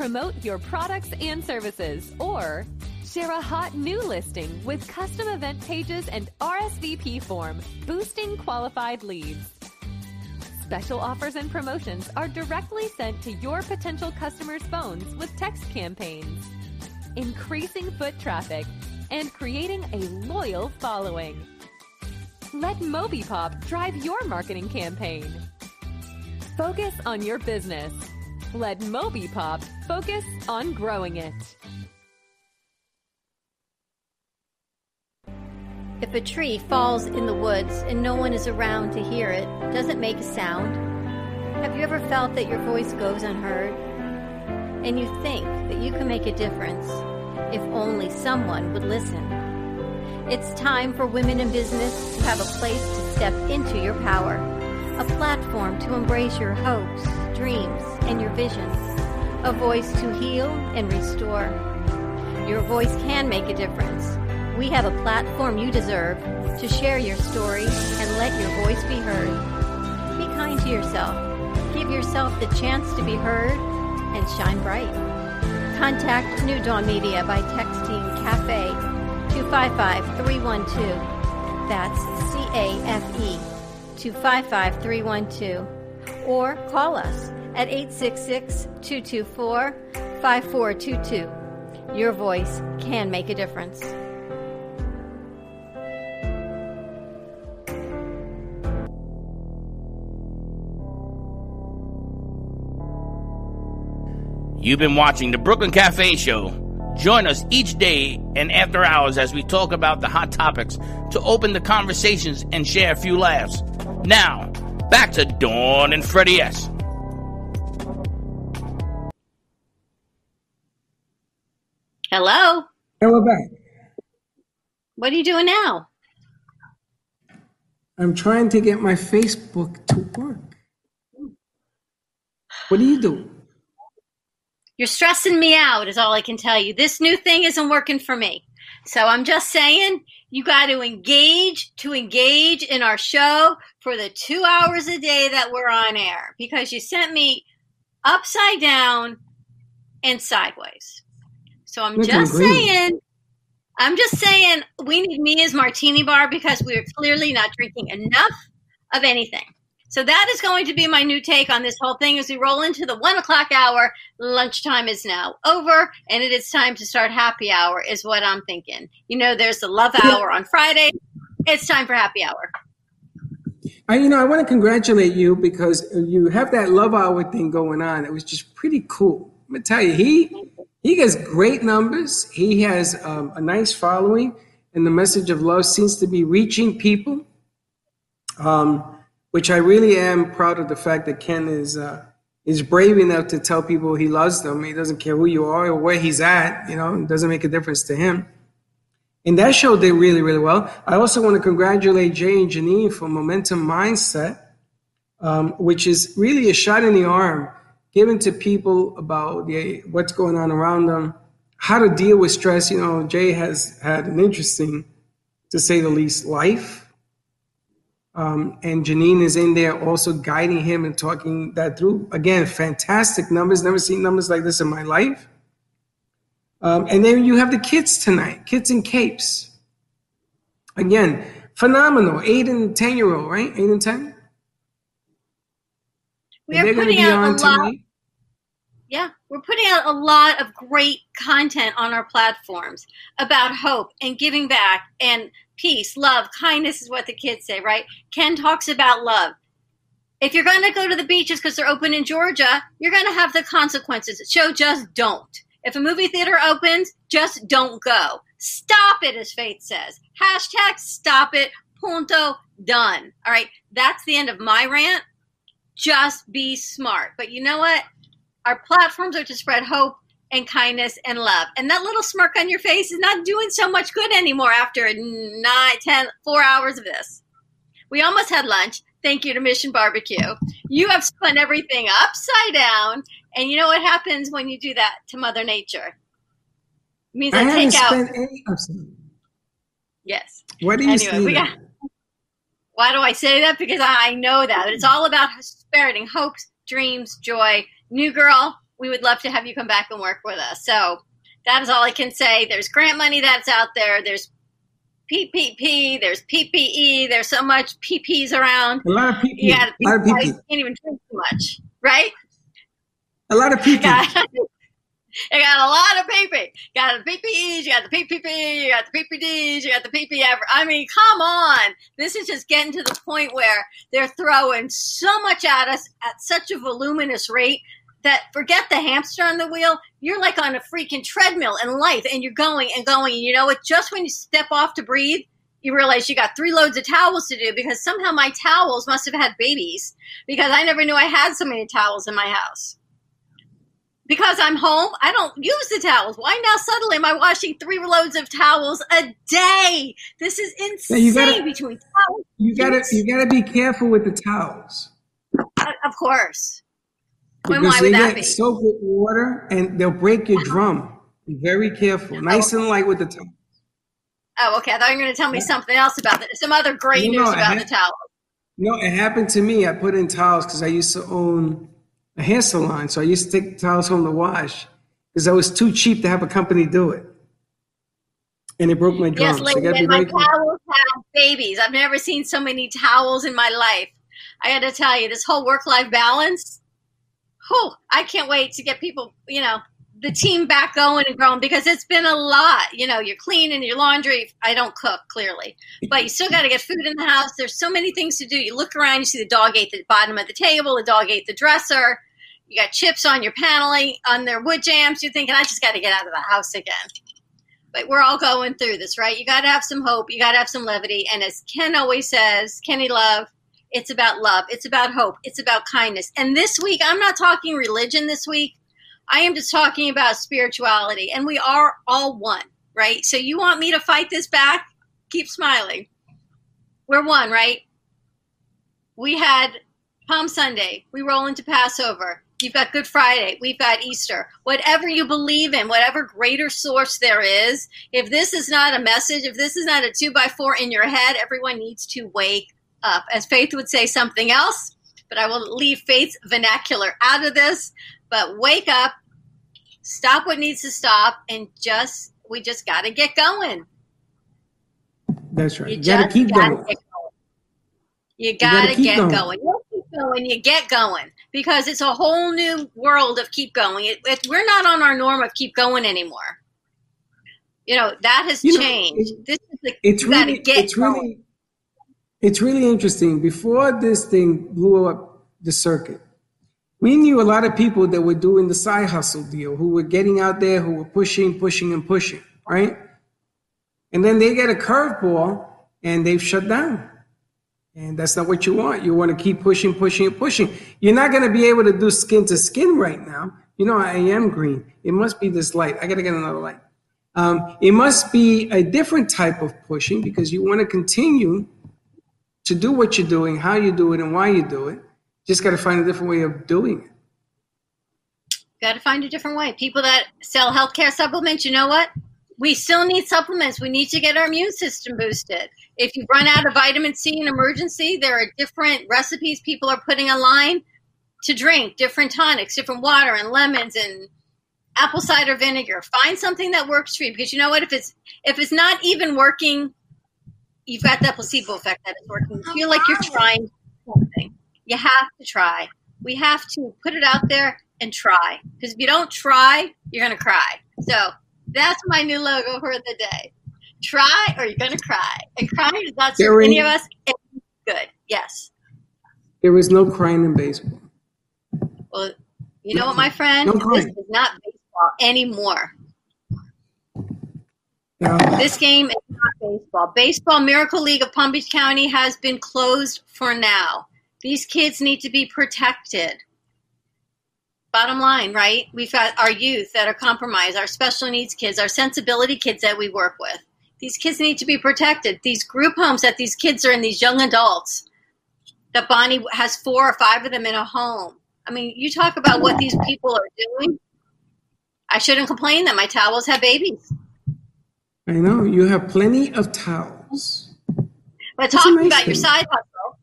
Promote your products and services or share a hot new listing with custom event pages and RSVP form, boosting qualified leads. Special offers and promotions are directly sent to your potential customers' phones with text campaigns, increasing foot traffic and creating a loyal following. Let MobiPop drive your marketing campaign. Focus on your business. Let MobiPop focus on growing it. If a tree falls in the woods and no one is around to hear it, does it make a sound? Have you ever felt that your voice goes unheard? And you think that you can make a difference if only someone would listen. It's time for women in business to have a place to step into your power, a platform to embrace your hopes, dreams, and your visions, a voice to heal and restore. Your voice can make a difference. We have a platform you deserve to share your story and let your voice be heard. Be kind to yourself. Give yourself the chance to be heard and shine bright. Contact New Dawn Media by texting CAFE 255 312. That's C A F E 255 312. Or call us at 866 224 5422. Your voice can make a difference. You've been watching the Brooklyn Cafe Show. Join us each day and after hours as we talk about the hot topics to open the conversations and share a few laughs. Now, back to Dawn and Freddie S. Hello? And we're back. What are you doing now? I'm trying to get my Facebook to work. What do you do? You're stressing me out, is all I can tell you. This new thing isn't working for me. So I'm just saying, you got to engage to engage in our show for the two hours a day that we're on air because you sent me upside down and sideways. So I'm just saying, I'm just saying, we need me as martini bar because we're clearly not drinking enough of anything. So that is going to be my new take on this whole thing as we roll into the one o'clock hour. Lunchtime is now over, and it is time to start happy hour, is what I'm thinking. You know, there's the love hour on Friday. It's time for happy hour. I, you know, I want to congratulate you because you have that love hour thing going on. It was just pretty cool. I'm gonna tell you, he he gets great numbers. He has um, a nice following, and the message of love seems to be reaching people. Um, which I really am proud of the fact that Ken is uh, is brave enough to tell people he loves them. He doesn't care who you are or where he's at. You know, it doesn't make a difference to him. And that show did really, really well. I also want to congratulate Jay and Janine for Momentum Mindset, um, which is really a shot in the arm given to people about the, what's going on around them, how to deal with stress. You know, Jay has had an interesting, to say the least, life. Um, and Janine is in there also guiding him and talking that through. Again, fantastic numbers. Never seen numbers like this in my life. Um, and then you have the kids tonight, kids in capes. Again, phenomenal. Eight and 10 year old, right? Eight and 10? We are putting out a lot. Yeah, we're putting out a lot of great content on our platforms about hope and giving back and peace, love, kindness is what the kids say, right? Ken talks about love. If you're going to go to the beaches because they're open in Georgia, you're going to have the consequences. So just don't. If a movie theater opens, just don't go. Stop it, as Faith says. Hashtag stop it. Punto. Done. All right. That's the end of my rant. Just be smart. But you know what? Our platforms are to spread hope and kindness and love. And that little smirk on your face is not doing so much good anymore after nine, ten, four hours of this. We almost had lunch. Thank you to Mission Barbecue. You have spun everything upside down and you know what happens when you do that to Mother Nature? It means I, I take out. Any, yes. What do you anyway, got, Why do I say that? Because I know that it's all about spreading hopes, dreams, joy. New girl, we would love to have you come back and work with us. So that is all I can say. There's grant money that's out there. There's PPP. There's PPE. There's so much PPs around. A lot of PP. Yeah, a lot of PP. can't even drink too much, right? A lot of people. <laughs> You got a lot of PP. You got the PPEs, you got the PPP, you got the PPDs, you got the PP. I mean, come on. This is just getting to the point where they're throwing so much at us at such a voluminous rate that forget the hamster on the wheel. You're like on a freaking treadmill in life and you're going and going. And you know what? Just when you step off to breathe, you realize you got three loads of towels to do because somehow my towels must have had babies because I never knew I had so many towels in my house because I'm home, I don't use the towels. Why now suddenly am I washing three loads of towels a day? This is insane you gotta, between towels. You gotta you gotta be careful with the towels. Uh, of course. When, because they get soaked with water and they'll break your uh-huh. drum. Be very careful. Oh. Nice oh. and light with the towels. Oh, okay. I thought you were going to tell me something else about that. Some other great no, news no, about ha- the towels. No, it happened to me. I put in towels because I used to own a hair salon. So I used to take towels home to wash because I was too cheap to have a company do it. And it broke my drum. Yes, lady, so my towels have babies. I've never seen so many towels in my life. I got to tell you, this whole work-life balance. Oh, I can't wait to get people, you know, the team back going and growing because it's been a lot. You know, you're cleaning your laundry. I don't cook clearly, but you still got to get food in the house. There's so many things to do. You look around, you see the dog ate the bottom of the table, the dog ate the dresser. You got chips on your paneling, on their wood jambs. You're thinking, I just got to get out of the house again. But we're all going through this, right? You got to have some hope. You got to have some levity. And as Ken always says, Kenny Love, it's about love. It's about hope. It's about kindness. And this week, I'm not talking religion this week. I am just talking about spirituality, and we are all one, right? So you want me to fight this back? Keep smiling. We're one, right? We had Palm Sunday. We roll into Passover. You've got Good Friday. We've got Easter. Whatever you believe in, whatever greater source there is, if this is not a message, if this is not a two by four in your head, everyone needs to wake up. As Faith would say something else, but I will leave Faith's vernacular out of this. But wake up, stop what needs to stop, and just we just got to get going. That's right. You, you got to keep going. going. You got to get going. going. You keep going. You get going because it's a whole new world of keep going. It, it, we're not on our norm of keep going anymore. You know that has you changed. Know, this is the it's really, it's going. really it's really interesting. Before this thing blew up the circuit, we knew a lot of people that were doing the side hustle deal, who were getting out there, who were pushing, pushing, and pushing, right? And then they get a curveball and they've shut down. And that's not what you want. You want to keep pushing, pushing, and pushing. You're not going to be able to do skin to skin right now. You know, I am green. It must be this light. I got to get another light. Um, it must be a different type of pushing because you want to continue to do what you're doing, how you do it, and why you do it. Just got to find a different way of doing it. Got to find a different way. People that sell healthcare supplements, you know what? We still need supplements. We need to get our immune system boosted. If you run out of vitamin C in emergency, there are different recipes people are putting online to drink, different tonics, different water and lemons and apple cider vinegar. Find something that works for you because you know what? If it's if it's not even working, you've got that placebo effect that is working. You feel like you're trying something. You have to try. We have to put it out there and try. Because if you don't try, you're gonna cry. So that's my new logo for the day. Try or you're gonna cry. And crying is not for any of us. Good. Yes. There is no crying in baseball. Well, you know what, my friend? No this is not baseball anymore. This game is not baseball. Baseball Miracle League of Palm Beach County has been closed for now. These kids need to be protected. Bottom line, right? We've got our youth that are compromised, our special needs kids, our sensibility kids that we work with. These kids need to be protected. These group homes that these kids are in, these young adults, that Bonnie has four or five of them in a home. I mean, you talk about what these people are doing. I shouldn't complain that my towels have babies. I know you have plenty of towels. But That's talking nice about your side hustle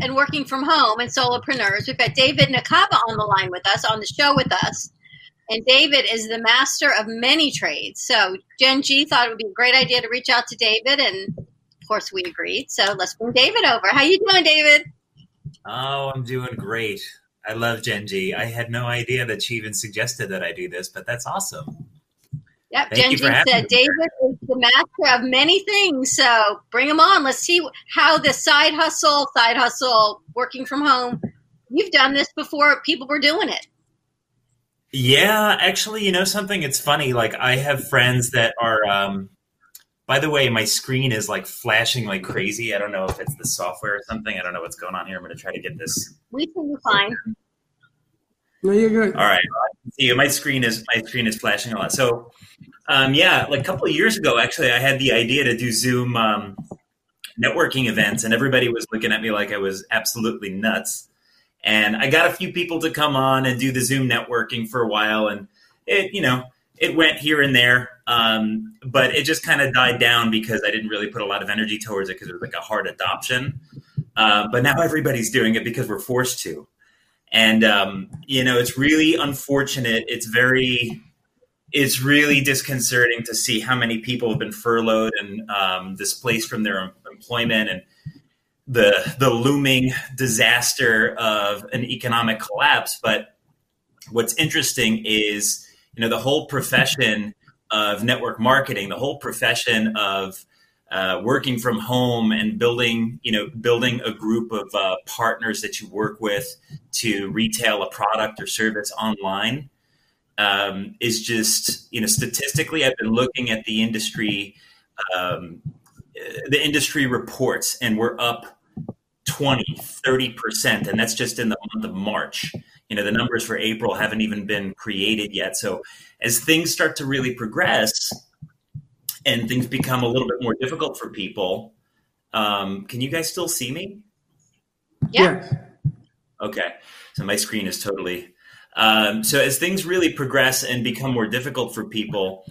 and working from home and solopreneurs, we've got David Nakaba on the line with us, on the show with us. And David is the master of many trades. So Jen G thought it would be a great idea to reach out to David, and of course we agreed. So let's bring David over. How you doing, David? Oh, I'm doing great. I love Jen G. I had no idea that she even suggested that I do this, but that's awesome. Yep, Thank Jen G for having said. David is the master of many things. So bring him on. Let's see how the side hustle, side hustle, working from home. You've done this before people were doing it. Yeah, actually, you know something? It's funny. Like, I have friends that are. Um, by the way, my screen is like flashing like crazy. I don't know if it's the software or something. I don't know what's going on here. I'm going to try to get this. We can be fine. No, you're good. All right. See you. My screen is my screen is flashing a lot. So, um, yeah, like a couple of years ago, actually, I had the idea to do Zoom um, networking events, and everybody was looking at me like I was absolutely nuts. And I got a few people to come on and do the Zoom networking for a while, and it, you know, it went here and there, um, but it just kind of died down because I didn't really put a lot of energy towards it because it was like a hard adoption. Uh, but now everybody's doing it because we're forced to and um, you know it's really unfortunate. It's very it's really disconcerting to see how many people have been furloughed and um, displaced from their employment and the the looming disaster of an economic collapse. But what's interesting is you know the whole profession of network marketing the whole profession of uh, working from home and building, you know, building a group of uh, partners that you work with to retail a product or service online um, is just, you know, statistically, I've been looking at the industry, um, the industry reports, and we're up 20, 30%. And that's just in the month of March. You know, the numbers for April haven't even been created yet. So as things start to really progress, and things become a little bit more difficult for people. Um, can you guys still see me? Yeah. Okay, so my screen is totally. Um, so as things really progress and become more difficult for people,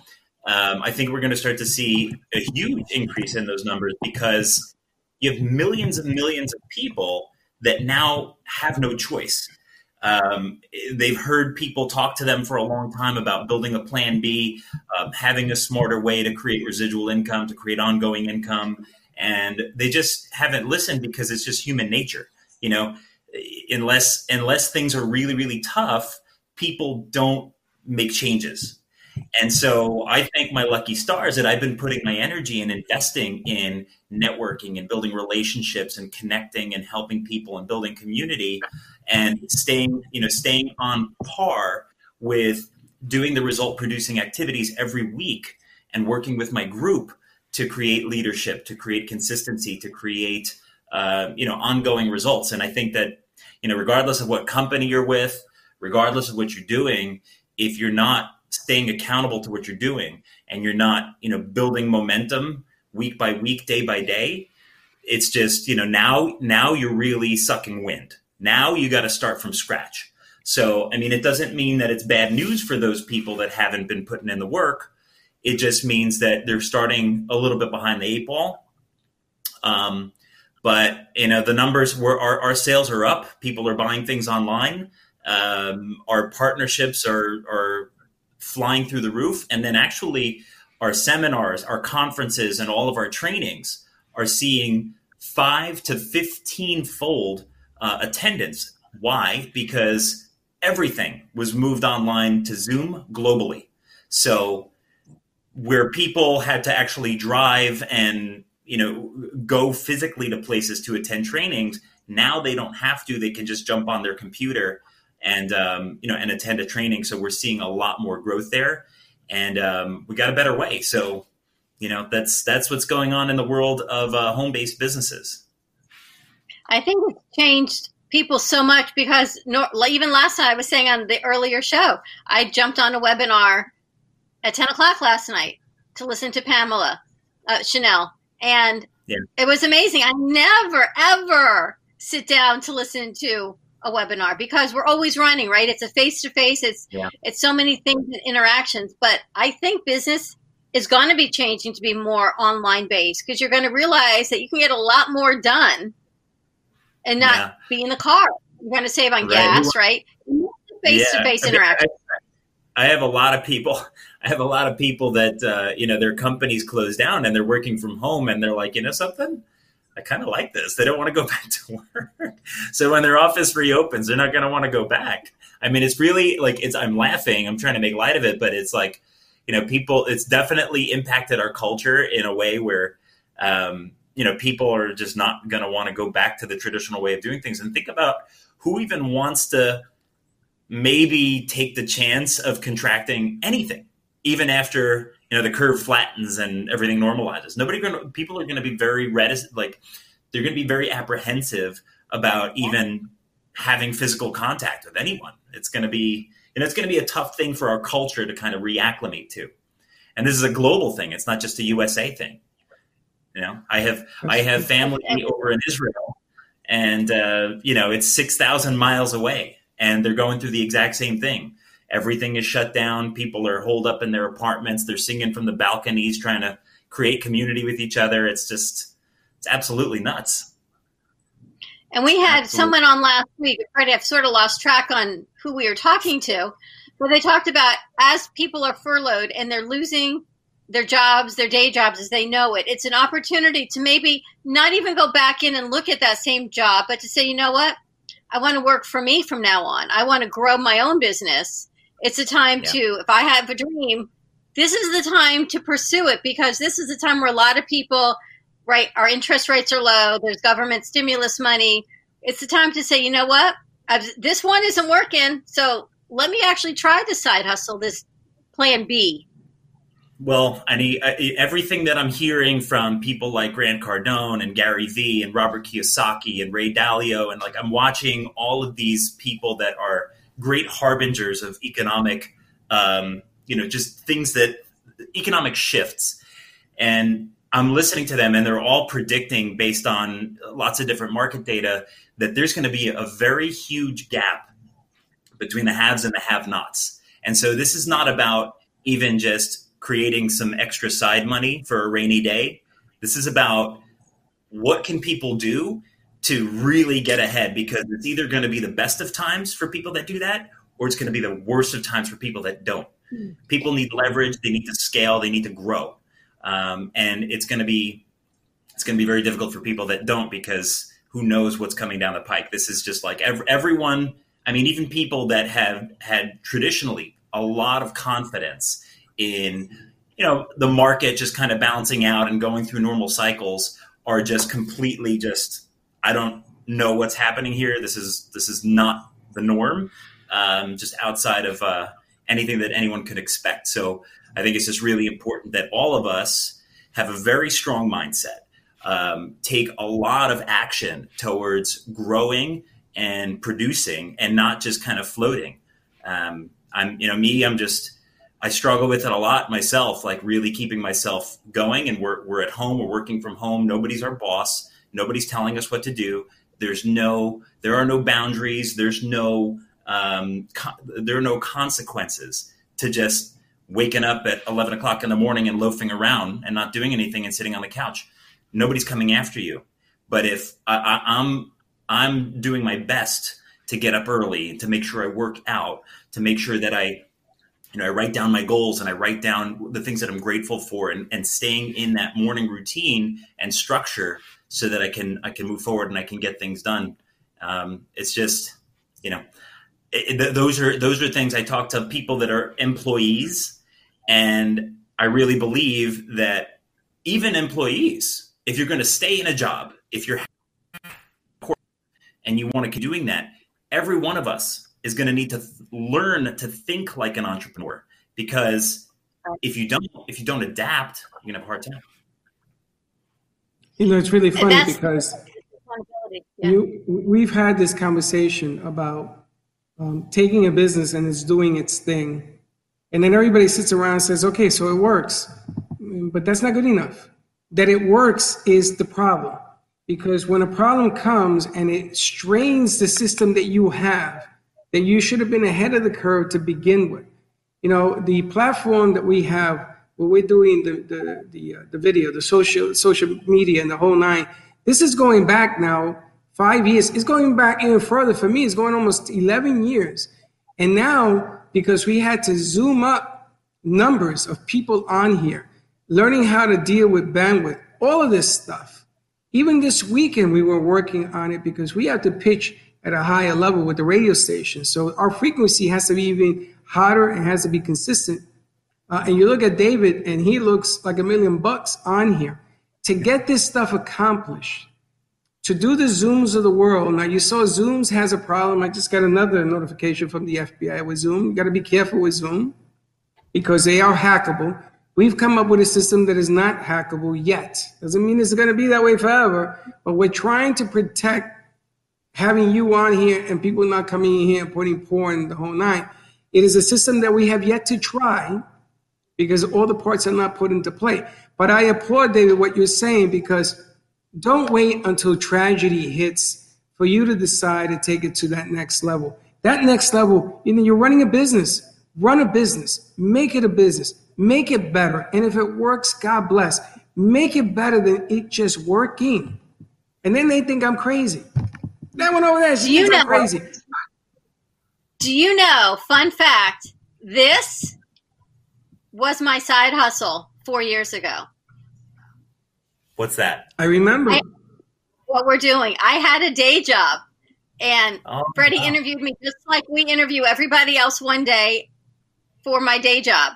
um, I think we're going to start to see a huge increase in those numbers because you have millions and millions of people that now have no choice. Um, they've heard people talk to them for a long time about building a plan B, um, having a smarter way to create residual income, to create ongoing income, and they just haven't listened because it's just human nature. You know, unless unless things are really really tough, people don't make changes. And so I thank my lucky stars that I've been putting my energy and investing in networking and building relationships and connecting and helping people and building community and staying, you know, staying on par with doing the result producing activities every week and working with my group to create leadership, to create consistency, to create uh, you know ongoing results. And I think that you know regardless of what company you're with, regardless of what you're doing, if you're not staying accountable to what you're doing and you're not you know building momentum week by week, day by day, it's just you know now now you're really sucking wind. Now you got to start from scratch. So I mean, it doesn't mean that it's bad news for those people that haven't been putting in the work it just means that they're starting a little bit behind the eight ball. Um, but you know the numbers were our, our sales are up. People are buying things online. Um, our partnerships are are flying through the roof, and then actually our seminars, our conferences, and all of our trainings are seeing five to fifteen fold uh, attendance. Why? Because everything was moved online to Zoom globally. So where people had to actually drive and you know go physically to places to attend trainings now they don't have to they can just jump on their computer and um, you know and attend a training so we're seeing a lot more growth there and um, we got a better way so you know that's that's what's going on in the world of uh, home-based businesses i think it's changed people so much because no, even last night i was saying on the earlier show i jumped on a webinar at 10 o'clock last night to listen to Pamela uh, Chanel. And yeah. it was amazing. I never, ever sit down to listen to a webinar because we're always running, right? It's a face to face. It's yeah. it's so many things and interactions. But I think business is going to be changing to be more online based because you're going to realize that you can get a lot more done and not yeah. be in the car. You're going to save on right. gas, right? Face to face interaction. I have a lot of people. <laughs> I have a lot of people that uh, you know their companies closed down and they're working from home and they're like, you know something, I kind of like this. They don't want to go <laughs> back to work. so when their office reopens, they're not going to want to go back. I mean, it's really like it's. I'm laughing. I'm trying to make light of it, but it's like you know, people. It's definitely impacted our culture in a way where. Um, you know, people are just not going to want to go back to the traditional way of doing things. And think about who even wants to maybe take the chance of contracting anything, even after you know the curve flattens and everything normalizes. Nobody going people are going to be very reticent, like they're going to be very apprehensive about even having physical contact with anyone. It's going to be and it's going to be a tough thing for our culture to kind of reacclimate to. And this is a global thing. It's not just a USA thing. You know, I have I have family over in Israel, and uh, you know it's six thousand miles away and they're going through the exact same thing. Everything is shut down. People are holed up in their apartments. They're singing from the balconies, trying to create community with each other. It's just, it's absolutely nuts. And we had absolutely. someone on last week. Freddie, I've sort of lost track on who we were talking to, but they talked about as people are furloughed and they're losing their jobs, their day jobs as they know it. It's an opportunity to maybe not even go back in and look at that same job, but to say, you know what? I want to work for me from now on. I want to grow my own business. It's a time yeah. to, if I have a dream, this is the time to pursue it because this is the time where a lot of people, right, our interest rates are low, there's government stimulus money. It's the time to say, you know what? I've, this one isn't working. So let me actually try the side hustle, this plan B. Well, I mean, everything that I'm hearing from people like Grant Cardone and Gary Vee and Robert Kiyosaki and Ray Dalio, and like I'm watching all of these people that are great harbingers of economic, um, you know, just things that economic shifts. And I'm listening to them, and they're all predicting based on lots of different market data that there's going to be a very huge gap between the haves and the have nots. And so this is not about even just creating some extra side money for a rainy day. This is about what can people do to really get ahead because it's either going to be the best of times for people that do that or it's going to be the worst of times for people that don't. Hmm. People need leverage, they need to scale, they need to grow. Um, and it's going to be it's going to be very difficult for people that don't because who knows what's coming down the pike. This is just like every, everyone, I mean even people that have had traditionally a lot of confidence in you know the market just kind of bouncing out and going through normal cycles are just completely just I don't know what's happening here. This is this is not the norm, um, just outside of uh, anything that anyone could expect. So I think it's just really important that all of us have a very strong mindset, um, take a lot of action towards growing and producing, and not just kind of floating. Um, I'm, you know, me, I'm just, I struggle with it a lot myself, like really keeping myself going. And we're, we're at home, we're working from home. Nobody's our boss. Nobody's telling us what to do. There's no, there are no boundaries. There's no, um, there are no consequences to just waking up at 11 o'clock in the morning and loafing around and not doing anything and sitting on the couch. Nobody's coming after you. But if I, I, I'm, I'm doing my best to get up early, to make sure I work out, to make sure that I, you know, I write down my goals and I write down the things that I'm grateful for and, and staying in that morning routine and structure so that I can, I can move forward and I can get things done. Um, it's just, you know, it, it, those are, those are things I talk to people that are employees and I really believe that even employees, if you're going to stay in a job, if you're and you want to keep doing that, every one of us is going to need to th- learn to think like an entrepreneur because if you don't if you don't adapt you're going to have a hard time. You know it's really funny because yeah. you, we've had this conversation about um, taking a business and it's doing its thing. And then everybody sits around and says okay so it works. But that's not good enough. That it works is the problem. Because when a problem comes and it strains the system that you have that you should have been ahead of the curve to begin with. You know, the platform that we have, where we're doing the the the, uh, the video, the social social media, and the whole nine. This is going back now five years. It's going back even further for me. It's going almost eleven years, and now because we had to zoom up numbers of people on here, learning how to deal with bandwidth, all of this stuff. Even this weekend, we were working on it because we have to pitch at a higher level with the radio station. So our frequency has to be even hotter and has to be consistent. Uh, and you look at David, and he looks like a million bucks on here. To get this stuff accomplished, to do the Zooms of the world. Now, you saw Zooms has a problem. I just got another notification from the FBI with Zoom. You got to be careful with Zoom because they are hackable. We've come up with a system that is not hackable yet. Doesn't mean it's going to be that way forever, but we're trying to protect having you on here and people not coming in here and putting porn the whole night. It is a system that we have yet to try because all the parts are not put into play. But I applaud, David, what you're saying because don't wait until tragedy hits for you to decide to take it to that next level. That next level, you know, you're running a business. Run a business. Make it a business. Make it better. And if it works, God bless. Make it better than it just working. And then they think I'm crazy. That one over there, she you know, crazy. Do you know, fun fact, this was my side hustle four years ago. What's that? I remember. I, what we're doing. I had a day job, and oh, Freddie wow. interviewed me just like we interview everybody else one day for my day job.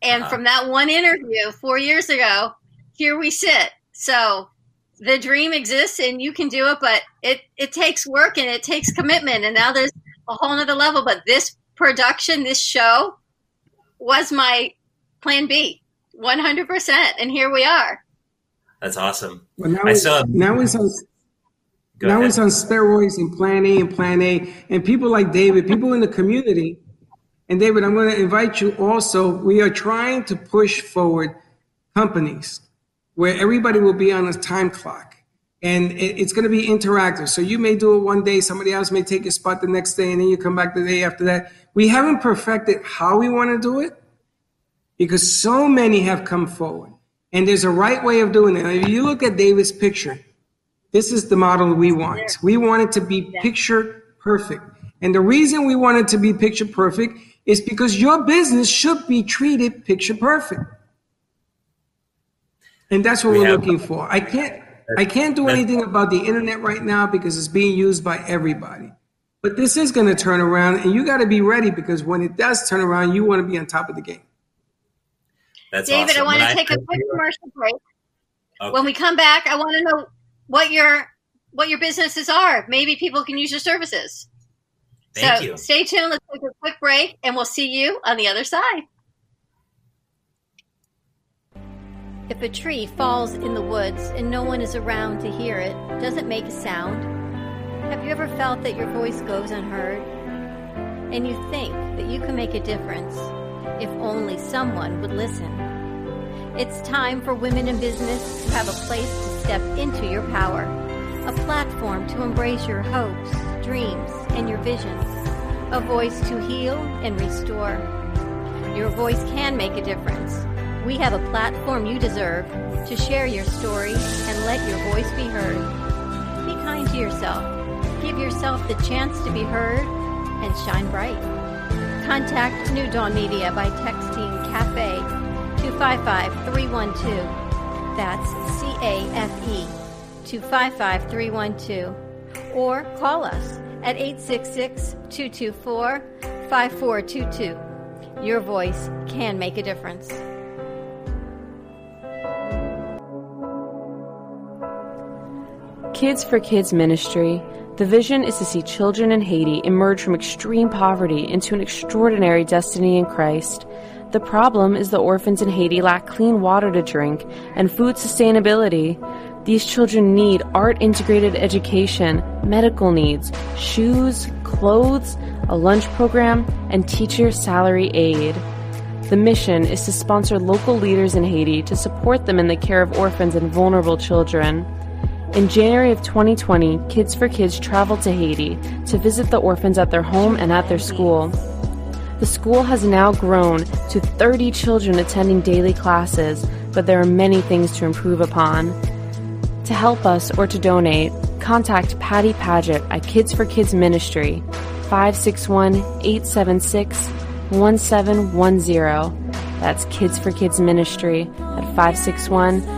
And uh-huh. from that one interview four years ago, here we sit. So the dream exists and you can do it, but it, it takes work and it takes commitment. And now there's a whole nother level. But this production, this show was my plan B 100%. And here we are. That's awesome. Well, now, I saw, now it's on, now it's on steroids and plan A and plan A. And people like David, people in the community. And David, I'm going to invite you also. We are trying to push forward companies where everybody will be on a time clock and it's going to be interactive. So you may do it one day, somebody else may take your spot the next day, and then you come back the day after that. We haven't perfected how we want to do it because so many have come forward, and there's a right way of doing it. If you look at David's picture, this is the model we want. We want it to be picture perfect. And the reason we want it to be picture perfect is because your business should be treated picture perfect. And that's what we are looking for. I can't I can't do anything about the internet right now because it's being used by everybody. But this is going to turn around and you got to be ready because when it does turn around, you want to be on top of the game. That's David, awesome. I want to take a quick commercial break. Okay. When we come back, I want to know what your what your businesses are. Maybe people can use your services. Thank so you. stay tuned. Let's take a quick break, and we'll see you on the other side. If a tree falls in the woods and no one is around to hear it, does it make a sound? Have you ever felt that your voice goes unheard? And you think that you can make a difference if only someone would listen? It's time for women in business to have a place to step into your power, a platform to embrace your hopes, dreams, and your visions, a voice to heal and restore. Your voice can make a difference. We have a platform you deserve to share your story and let your voice be heard. Be kind to yourself. Give yourself the chance to be heard and shine bright. Contact New Dawn Media by texting CAFE 255 312. That's C A F E 255 312. Or call us at 866 224 5422. Your voice can make a difference. Kids for Kids Ministry. The vision is to see children in Haiti emerge from extreme poverty into an extraordinary destiny in Christ. The problem is the orphans in Haiti lack clean water to drink and food sustainability. These children need art integrated education, medical needs, shoes, clothes, a lunch program, and teacher salary aid. The mission is to sponsor local leaders in Haiti to support them in the care of orphans and vulnerable children. In January of 2020, Kids for Kids traveled to Haiti to visit the orphans at their home and at their school. The school has now grown to 30 children attending daily classes, but there are many things to improve upon. To help us or to donate, contact Patty Paget at Kids for Kids Ministry, 561 876 1710. That's Kids for Kids Ministry at 561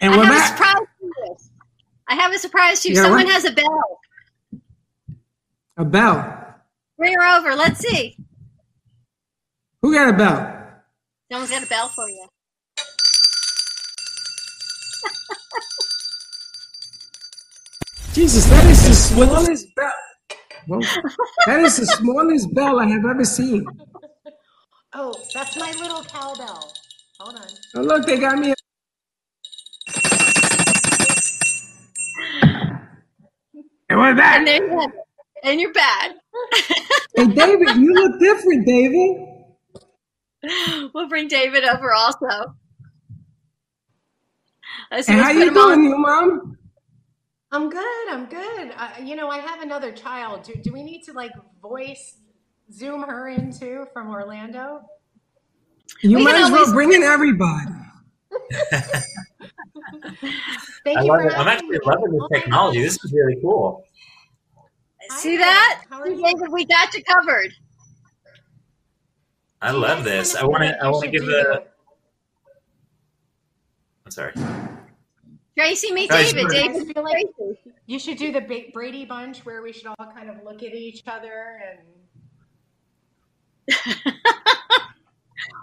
And I we're have back. a surprise for you. I have a surprise for you. Yeah, Someone what? has a bell. A bell. Bring her over. Let's see. Who got a bell? Someone's got a bell for you. <laughs> Jesus, that is the smallest bell. Whoa. That is the smallest bell I have ever seen. Oh, that's my little cowbell. Hold on. Oh, look, they got me. And we're back. And there and you're bad. Hey, David, you look different, David. <laughs> we'll bring David over also. Let's, And how put you doing, you mom? I'm good. I'm good. Uh, you know, I have another child. Do, do we need to like voice zoom her in too from Orlando? You We might can as well always- bring in everybody. <laughs> <laughs> Thank I you love for it. I'm actually loving this oh technology. This is really cool. See that? David, we got you covered. I love this. I want to. I want to give the. I'm sorry. Tracy, meet Guys, David. David, feel like you should do the Brady Bunch where we should all kind of look at each other and <laughs>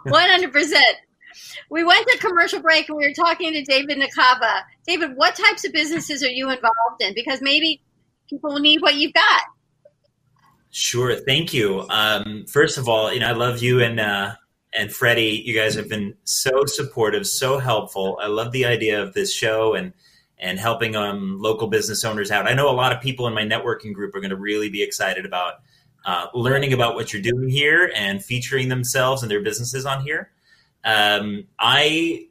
One hundred percent. We went to commercial break and we were talking to David Nakaba. David, what types of businesses are you involved in? Because maybe people need what you've got. Sure. Thank you. Um, first of all, you know, I love you and uh, and Freddie. You guys have been so supportive, so helpful. I love the idea of this show and and helping um, local business owners out. I know a lot of people in my networking group are going to really be excited about uh, learning about what you're doing here and featuring themselves and their businesses on here. Um, I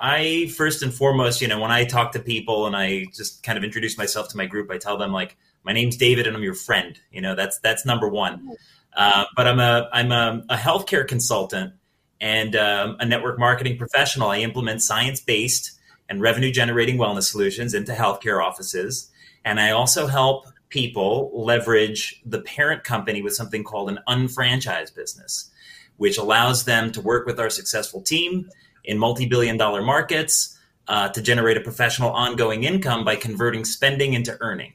I first and foremost, you know, when I talk to people and I just kind of introduce myself to my group, I tell them like, my name's David and I'm your friend. You know, that's that's number one. Uh, but I'm a I'm a, a healthcare consultant, and um, a network marketing professional. I implement science based and revenue generating wellness solutions into healthcare offices. And I also help people leverage the parent company with something called an unfranchised business, which allows them to work with our successful team in multi billion dollar markets uh, to generate a professional ongoing income by converting spending into earning.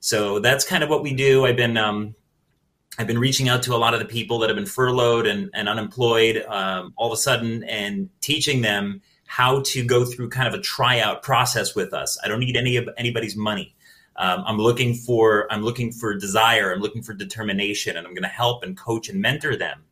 So that's kind of what we do. I've been um, I've been reaching out to a lot of the people that have been furloughed and, and unemployed um, all of a sudden and teaching them how to go through kind of a tryout process with us. I don't need any of anybody's money. Um, I'm looking for I'm looking for desire. I'm looking for determination, and I'm going to help and coach and mentor them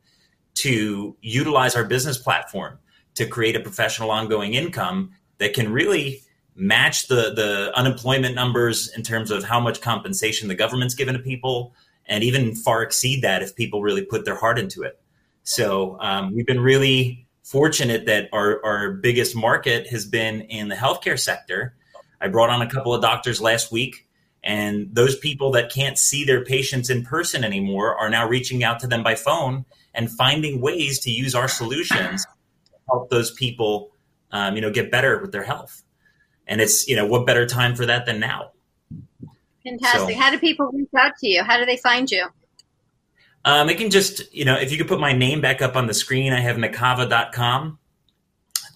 to utilize our business platform to create a professional ongoing income that can really match the the unemployment numbers in terms of how much compensation the government's given to people, and even far exceed that if people really put their heart into it. So um, we've been really fortunate that our, our biggest market has been in the healthcare sector. I brought on a couple of doctors last week, and those people that can't see their patients in person anymore are now reaching out to them by phone and finding ways to use our solutions to help those people, um, you know, get better with their health. And it's, you know, what better time for that than now? Fantastic. So- How do people reach out to you? How do they find you? Um, it can just, you know, if you could put my name back up on the screen, I have nakava.com.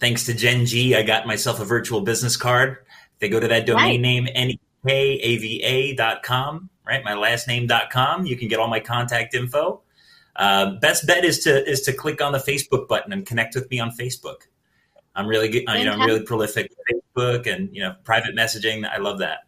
Thanks to Jen G, I got myself a virtual business card. If they go to that domain name, nekava.com, right? My last name.com, you can get all my contact info. Uh, best bet is to is to click on the Facebook button and connect with me on Facebook. I'm really good, you know, I'm really prolific with Facebook and you know private messaging. I love that.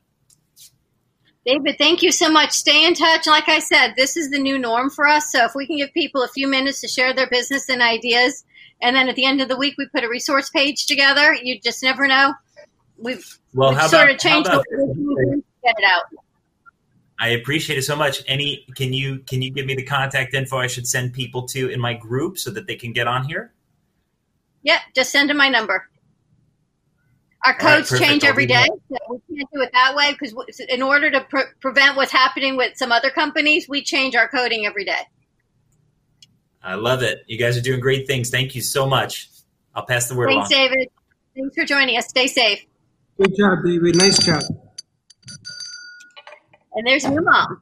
David, thank you so much. Stay in touch. Like I said, this is the new norm for us. So if we can give people a few minutes to share their business and ideas, and then at the end of the week we put a resource page together, you just never know. We've, Well, we've sort about- of changed how about what we're doing to get it out. I appreciate it so much. Any can you can you give me the contact info I should send people to in my group so that they can get on here? Yeah, just send them my number. Our codes perfect. change I'll every do day. that. So we can't do it that way because in order to pre- prevent what's happening with some other companies, we change our coding every day. I love it. You guys are doing great things. Thank you so much. I'll pass the word Thanks, along. David. Thanks for joining us. Stay safe. Good job, David. Nice job. And there's your mom.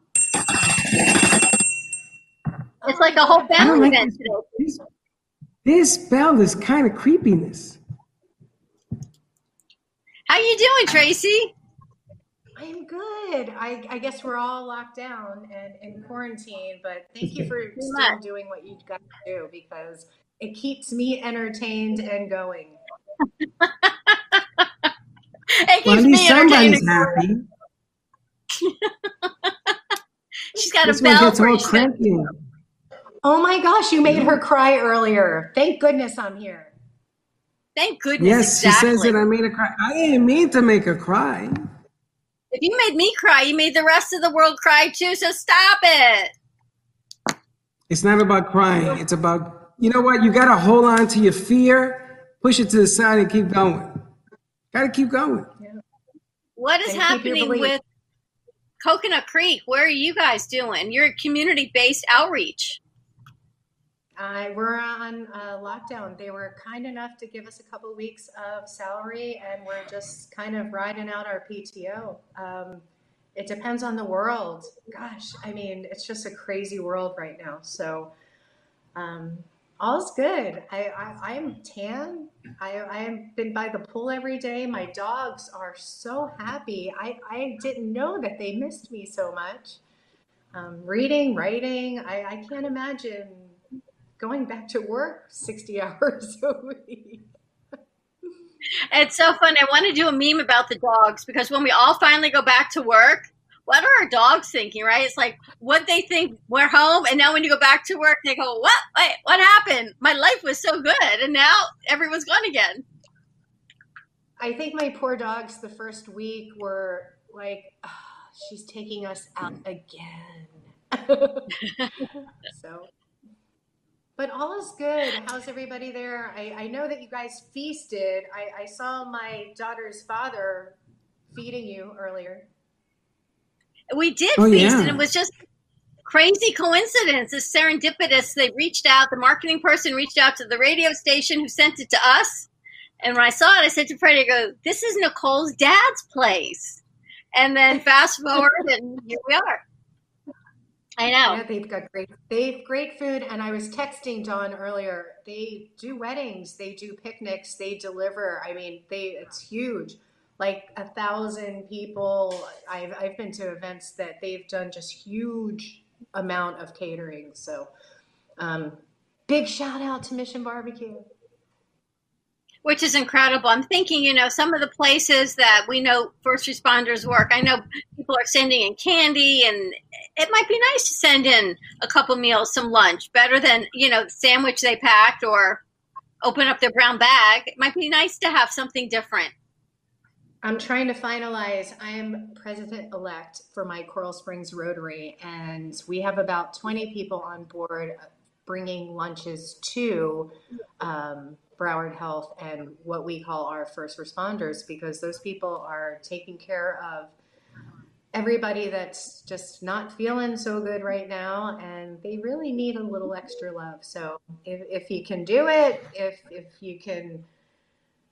It's like a whole I family like event today. this. This bell is kind of creepiness. How you doing, Tracy? I'm good. I, I guess we're all locked down and in quarantine, but thank you for still much. doing what you got to do because it keeps me entertained and going. <laughs> It Well, keeps at least me entertained. somebody's happy. <laughs> She's got This a one bell gets for all cranky. Oh my gosh, you made her cry earlier. Thank goodness I'm here. Thank goodness. Yes, exactly. she says that I made her cry. I didn't mean to make her cry. If you made me cry, you made the rest of the world cry too. So stop it. It's not about crying. It's about, you know what? You got to hold on to your fear, push it to the side, and keep going. Got to keep going. What is And happening with Coconut Creek? Where are you guys doing? You're a community based outreach. Uh, we're on uh, lockdown. They were kind enough to give us a couple weeks of salary, and we're just kind of riding out our PTO. Um, it depends on the world. Gosh, I mean, it's just a crazy world right now. So, um, all's good. I, I, I'm tan. I, I've been by the pool every day. My dogs are so happy. I, I didn't know that they missed me so much. Um, reading, writing, I, I can't imagine going back to work 60 <laughs> hours a week. It's so fun. I want to do a meme about the dogs because when we all finally go back to work, what are our dogs thinking, right? It's like what they think we're home, and now when you go back to work, they go, "What? Wait, what happened? My life was so good, and now everyone's gone again." I think my poor dogs the first week were like, "Ah, she's taking us out again. <laughs> so, but all is good. How's everybody there? I, I know that you guys feasted. I, I saw my daughter's father feeding you earlier. We did Oh, feast, yeah. and it was just crazy coincidence. It's serendipitous. They reached out, the marketing person reached out to the radio station who sent it to us. And when I saw it, I said to Freddie, I go, this is Nicole's dad's place. And then fast forward, and here we are. I know. Yeah, they've got great they've great food. And I was texting Dawn earlier. They do weddings, they do picnics, they deliver. I mean, they it's huge. Like a thousand people. I've I've been to events that they've done just huge amount of catering. So um, big shout out to Mission Barbecue. which is incredible. I'm thinking, you know, some of the places that we know first responders work. I know people are sending in candy, and it might be nice to send in a couple meals, some lunch, better than you know, sandwich they packed or open up their brown bag. It might be nice to have something different. I'm trying to finalize. I am president elect for my Coral Springs Rotary, and we have about 20 people on board bringing lunches to um, Broward Health and what we call our first responders because those people are taking care of everybody that's just not feeling so good right now and they really need a little extra love. So if, if you can do it, if, if you can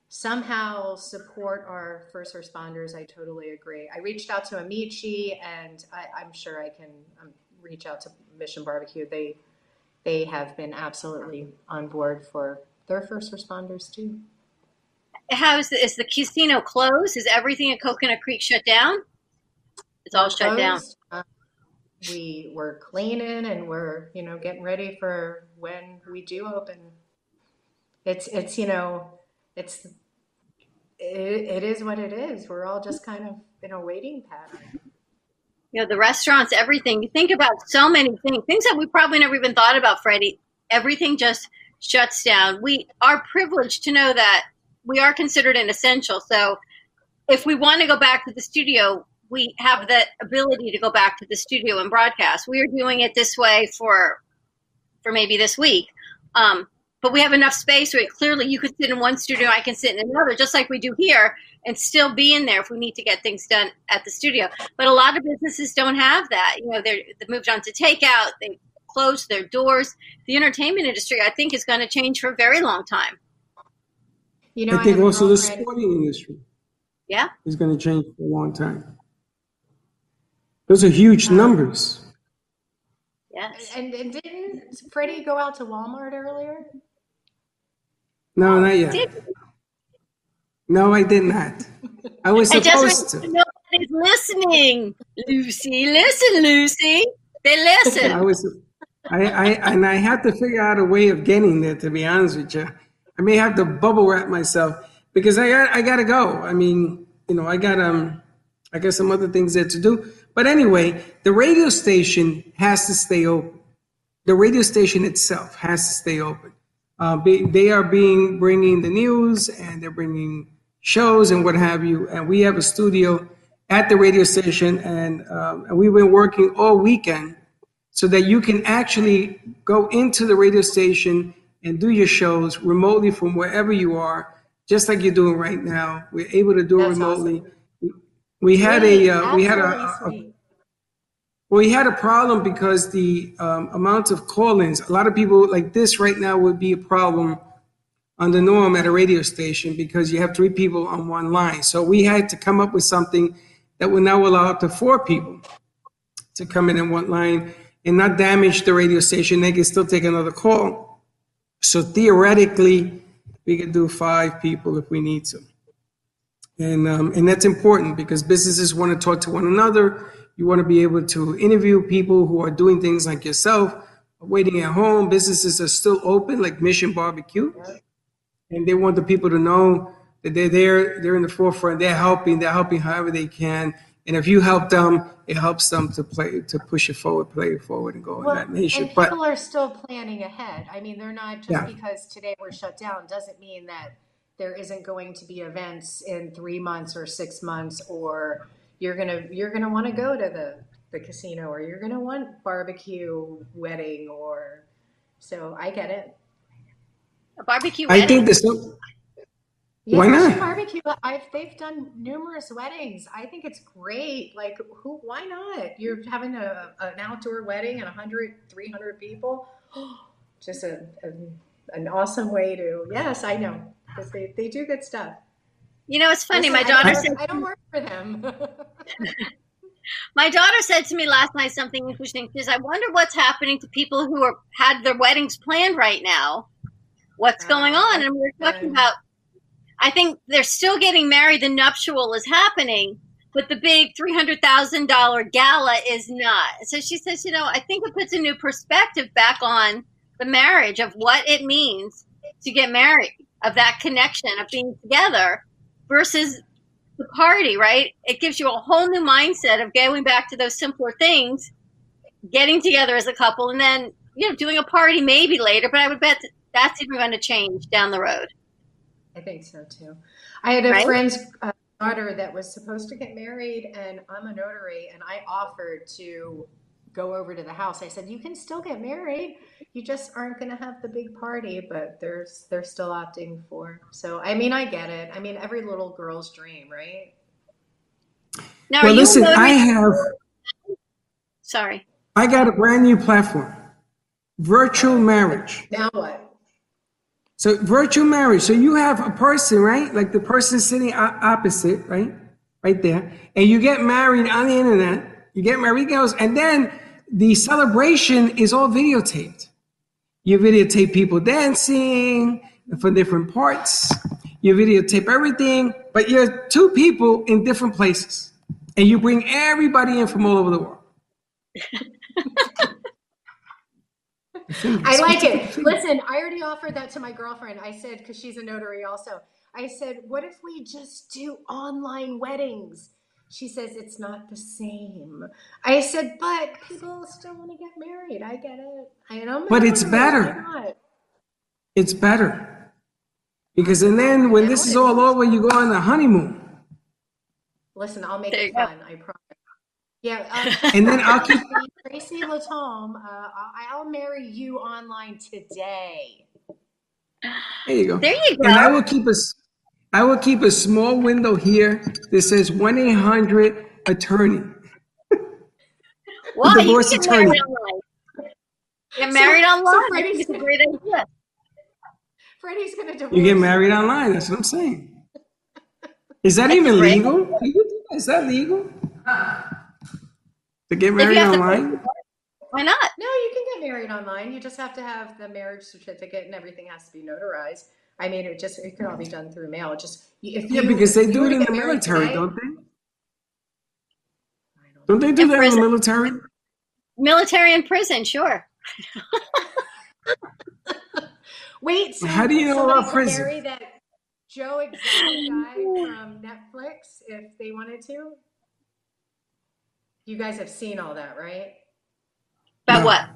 somehow support our first responders, I totally agree. I reached out to Amici and I, I'm sure I can um, reach out to Mission Barbecue. They, they have been absolutely on board for their first responders too. How is the, is the casino closed? Is everything at Coconut Creek shut down? It's all shut down. Uh, we were cleaning and we're you know getting ready for when we do open. It's it's you know it's it, it is what it is. We're all just kind of in a waiting pattern. You know, the restaurants, everything. You think about so many things, things that we probably never even thought about, Freddie. Everything just shuts down. We are privileged to know that we are considered an essential. So if we want to go back to the studio, we have the ability to go back to the studio and broadcast. We are doing it this way for for maybe this week. Um, but we have enough space where clearly you could sit in one studio, I can sit in another, just like we do here, and still be in there if we need to get things done at the studio. But a lot of businesses don't have that. You know, they're they moved on to takeout, they closed their doors. The entertainment industry, I think, is going to change for a very long time. You know, I think have a also the girlfriend- sporting industry Yeah. is going to change for a long time. Those are huge numbers. Yes. And, and didn't Freddie go out to Walmart earlier? No, not yet. Did- No, I did not. I was I just supposed want to. nobody's listening. Lucy, listen, Lucy. They listen. I was, I, I, and I had to figure out a way of getting there. To be honest with you, I may have to bubble wrap myself because I got, I got to go. I mean, you know, I got um, I got some other things there to do. But anyway, the radio station has to stay open. The radio station itself has to stay open. Uh, be, they are being bringing the news and they're bringing shows and what have you. And we have a studio at the radio station, and, um, and we've been working all weekend so that you can actually go into the radio station and do your shows remotely from wherever you are, just like you're doing right now. We're able to do it That's remotely. We had a uh, we had a, a. well, we had a problem because the um, amount of call-ins. A lot of people like this right now would be a problem on the norm at a radio station because you have three people on one line. So we had to come up with something that will now allow up to four people to come in in one line and not damage the radio station. They can still take another call. So theoretically, we could do five people if we need to. And, um, and that's important because businesses want to talk to one another. You want to be able to interview people who are doing things like yourself, waiting at home. Businesses are still open, like Mission Barbecue. And they want the people to know that they're there, they're in the forefront, they're helping, they're helping however they can. And if you help them, it helps them to play, to push it forward, play it forward, and go in that nation. and But people are still planning ahead. I mean, they're not just Yeah. because today we're shut down doesn't mean that there isn't going to be events in three months or six months, or you're gonna you're gonna want to go to the the casino, or you're gonna want barbecue wedding, or so I get it. A barbecue I think this. some, Yeah, Why not? Barbecue. I've they've done numerous weddings. I think it's great. Like who? Why not? You're having a an outdoor wedding and 100, 300 people. <gasps> Just a, a an awesome way to. Yes, I know because they they do good stuff. You know, it's funny. Listen, my daughter I said I don't work for them. <laughs> my daughter said to me last night something interesting. She says, "I wonder what's happening to people who are had their weddings planned right now. What's oh, going on?" And we were talking about. I think they're still getting married. The nuptial is happening, but the big three hundred thousand dollar gala is not. So she says, "You know, I think it puts a new perspective back on the marriage of what it means to get married, of that connection, of being together." Versus the party, right? It gives you a whole new mindset of going back to those simpler things, getting together as a couple, and then you know doing a party maybe later. But I would bet that's even going to change down the road. I think so too. I had a Right? friend's uh, daughter that was supposed to get married, and I'm a notary, and I offered to go over to the house. I said, "You can still get married. You just aren't going to have the big party." But there's they're still opting for. So I mean, I get it. I mean, every little girl's dream, right? Now, well, listen, a? I have Sorry. I got a brand new platform, virtual marriage. Now what? So virtual marriage. So you have a person, right? Like the person sitting o- opposite, right, right there, and you get married on the internet. You get married, girls, and then the celebration is all videotaped. You videotape people dancing for different parts. You videotape everything, but you're two people in different places, and you bring everybody in from all over the world. I like it. <laughs> Listen, I already offered that to my girlfriend. I said, because she's a notary also. I said, what if we just do online weddings? She says it's not the same. I said, but people still want to get married. I get it. I know. But it's better. It's better. Because and then when this is all over, you go on the honeymoon. Listen, I'll make it fun. I promise. Yeah. Uh, <laughs> And then I'll keep- <laughs> Tracy Latome. Uh, I- I'll marry you online today. There you go. There you go. And I will keep a, s- I will keep a small window here that says one eight hundred attorney. Well, you divorce can get attorney. married online. Get married So- online. so I think it's a great idea. Freddie's gonna divorce. You get married online. That's what I'm saying. Is that even legal? Do you think- Is that legal? To get married have to pay online? Why not? No, you can get married online. You just have to have the marriage certificate and everything has to be notarized. I mean, it just it can all be done through mail. Just if Yeah, you, because they if do it in the military, today- don't they? Don't they do In that in the military? Military and prison, sure. <laughs> Wait, so How do you know about prison? marry that Joe Exotic guy from Netflix if they wanted to? You guys have seen all that, right? About No. what?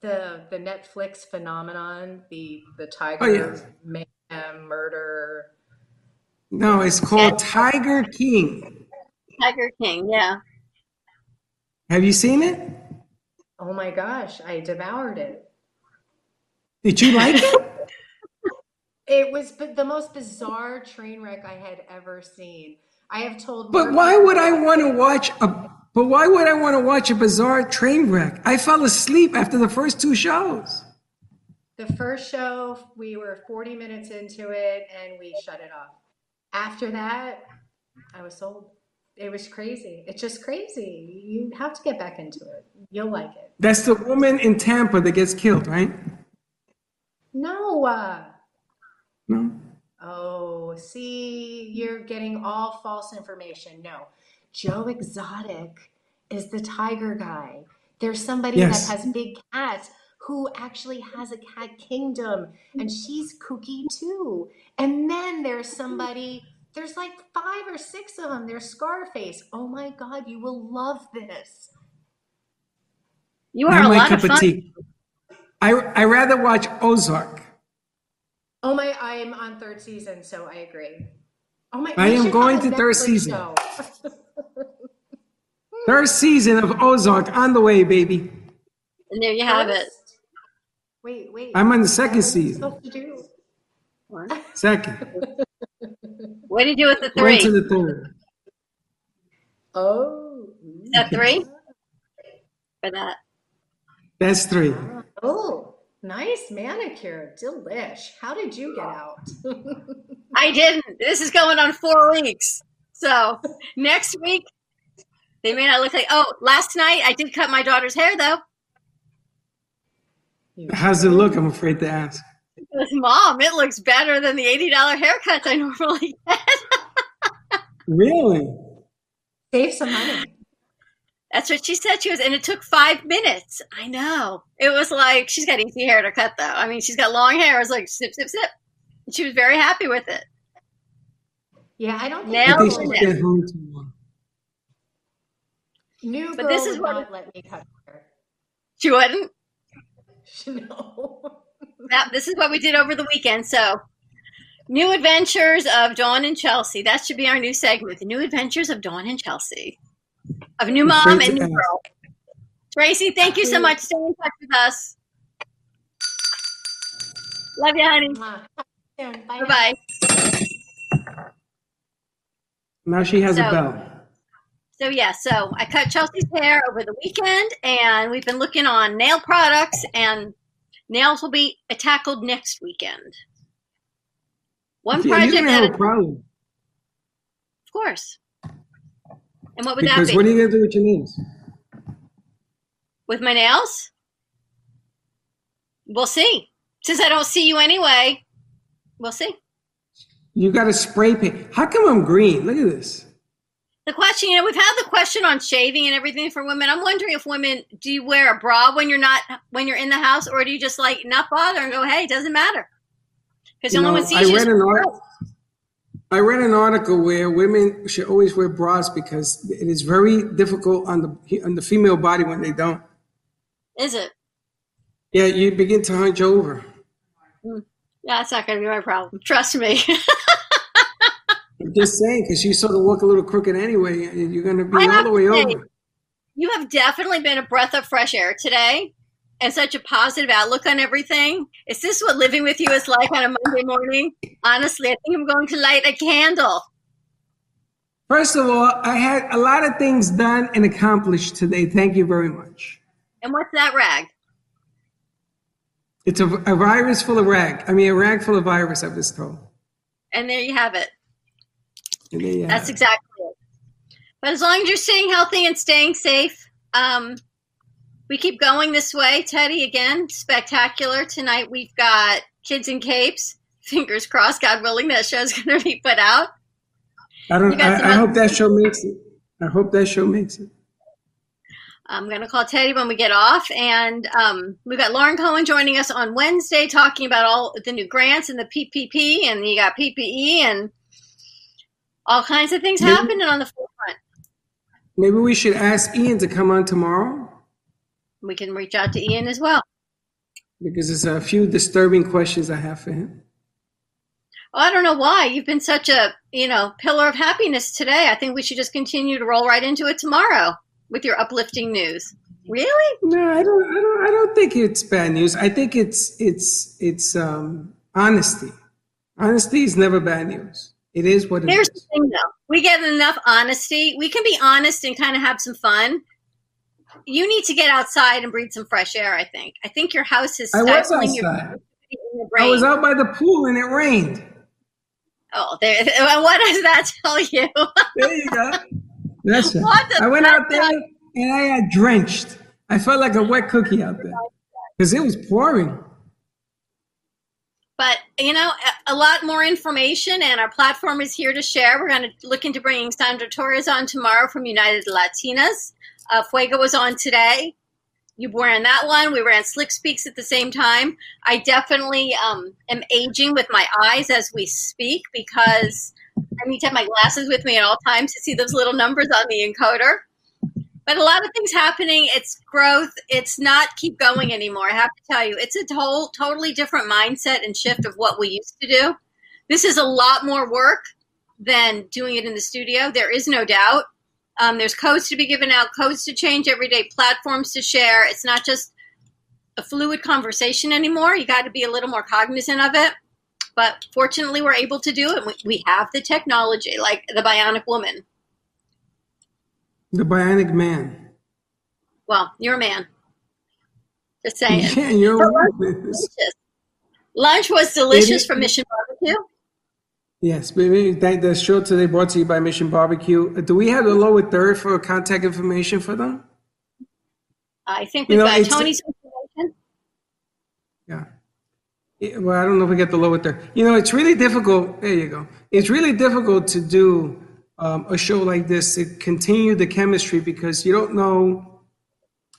The the Netflix phenomenon, the the tiger Oh, yeah. mayhem murder. No, it's called Tiger King. Tiger King, yeah. Have you seen it? Oh my gosh, I devoured it. Did you like it? <laughs> It was b- the most bizarre train wreck I had ever seen. I have told. But more why would I want to watch a? But why would I want to watch a bizarre train wreck? I fell asleep after the first two shows. The first show, we were 40 minutes into it and we shut it off. After that, I was sold. It was crazy. It's just crazy. You have to get back into it. You'll like it. That's the woman in Tampa that gets killed, right? No. Uh, No. oh, see, you're getting all false information. No. Joe Exotic is the tiger guy. There's somebody Yes. that has big cats who actually has a cat kingdom and she's kooky too. And then there's somebody, there's like five or six of them. There's Scarface. Oh my God, you will love this. You are Not a my lot of cup of fun. tea. I I rather watch Ozark. Oh my, I'm on third season, so I agree. Oh my, I am going to third Netflix season. <laughs> Third season of Ozark on the way, baby. And there you have it. Wait, wait. I'm on the second are season. supposed to do? Second. <laughs> What do you do with the three? Going to the third. Oh. Is that three? For that. That's three. Oh, nice manicure. Delish. How did you get out? <laughs> I didn't. This is going on four weeks. So next week, they may not look like. Oh, last night I did cut my daughter's hair though. How's it look? I'm afraid to ask. Mom, it looks better than the eighty dollar haircuts I normally get. Really? Save some money. That's what she said. She was, and it took five minutes. I know. It was like she's got easy hair to cut, though. I mean, she's got long hair. It was like snip, snip, snip. And she was very happy with it. Yeah, I don't think Nailed I think she it. get home too long. New But girl this is would what- not let me cut hair. She wouldn't. <laughs> No. That, this is what we did over the weekend. So, New Adventures of Dawn and Chelsea. That should be our new segment. The New Adventures of Dawn and Chelsea. Of new mom Afraid and new girl. Tracy, thank you so much. Stay in touch with us. Love you, honey. Bye Bye bye. Now she has a So- bell. So yeah, so I cut Chelsea's hair over the weekend, and we've been looking on nail products, and nails will be tackled next weekend. One Yeah, you're project gonna at have a a problem of course. And what would because that be? what are you gonna do with your nails? With my nails? We'll see. Since I don't see you anyway, we'll see. You got to spray paint. How come I'm green? Look at this. The question, you know, we've had the question on shaving and everything for women. I'm wondering if women do you wear a bra when you're not when you're in the house, or do you just like not bother and go, hey, it doesn't matter? Because the only one sees you. read an article. I read an article where women should always wear bras because it is very difficult on the on the female body when they don't. Is it? Yeah, you begin to hunch over. Mm. Yeah, that's not going to be my problem. Trust me. <laughs> I'm just saying because you sort of look a little crooked anyway, and you're going to be all the way say, over. you have definitely been a breath of fresh air today and such a positive outlook on everything. Is this what living with you is like on a Monday morning? Honestly, I think I'm going to light a candle. First of all, I had a lot of things done and accomplished today. Thank you very much. And what's that rag? It's a, a virus full of rag. I mean, a rag full of virus. I was told. And there you have it. You That's it. exactly it. But as long as you're staying healthy and staying safe, um, we keep going this way. Teddy, again, spectacular. Tonight we've got Kids in Capes. Fingers crossed, God willing, that show's <laughs> going to be put out. I don't. You got some I, I hope that show makes it. I hope that show makes it. I'm going to call Teddy when we get off. And um, we've got Lauren Cohen joining us on Wednesday talking about all the new grants and the PPP. And you got PPE and all kinds of things Maybe- happening on the forefront. Maybe we should ask Ian to come on tomorrow We can reach out to Ian as well. because there's a few disturbing questions I have for him. Oh, I don't know why. You've been such a, you know, pillar of happiness today. I think we should just continue to roll right into it tomorrow with your uplifting news. Really? No, I don't. I don't. I don't think it's bad news. I think it's it's it's um, honesty. Honesty is never bad news. It is what it Here's is. the thing, though. We get enough honesty. We can be honest and kind of have some fun. You need to get outside and breathe some fresh air. I think. I think your house is I was stifling your, outside. I was out by the pool and it rained. Oh, there. <laughs> What does that tell you? There you go. That's it. What does I went out there and I got drenched. I felt like a wet cookie out there because it was pouring. But you know, a, a lot more information, and our platform is here to share. We're going to look into bringing Sandra Torres on tomorrow from United Latinas. Uh, Fuego was on today. You were in that one. We ran Slick Speaks at the same time. I definitely um, am aging with my eyes as we speak because I need to have my glasses with me at all times to see those little numbers on the encoder. But a lot of things happening. It's growth. It's not keep going anymore. I have to tell you, it's a whole totally different mindset and shift of what we used to do. This is a lot more work than doing it in the studio. There is no doubt. Um, there's codes to be given out, codes to change every day, platforms to share. It's not just a fluid conversation anymore. You got to be a little more cognizant of it. But fortunately, we're able to do it. We, we have the technology, like the bionic woman. The bionic man. Well, you're a man. Just saying. <laughs> Yeah, you're right. lunch, was delicious from Mission Barbecue. Yes. That, the show today brought to you by Mission Barbecue. Do we have the lower third for contact information for them? I think we've know, got Tony's information. Yeah. Well, I don't know if we get the lower third. You know, it's really difficult. There you go. It's really difficult to do um, a show like this to continue the chemistry because you don't know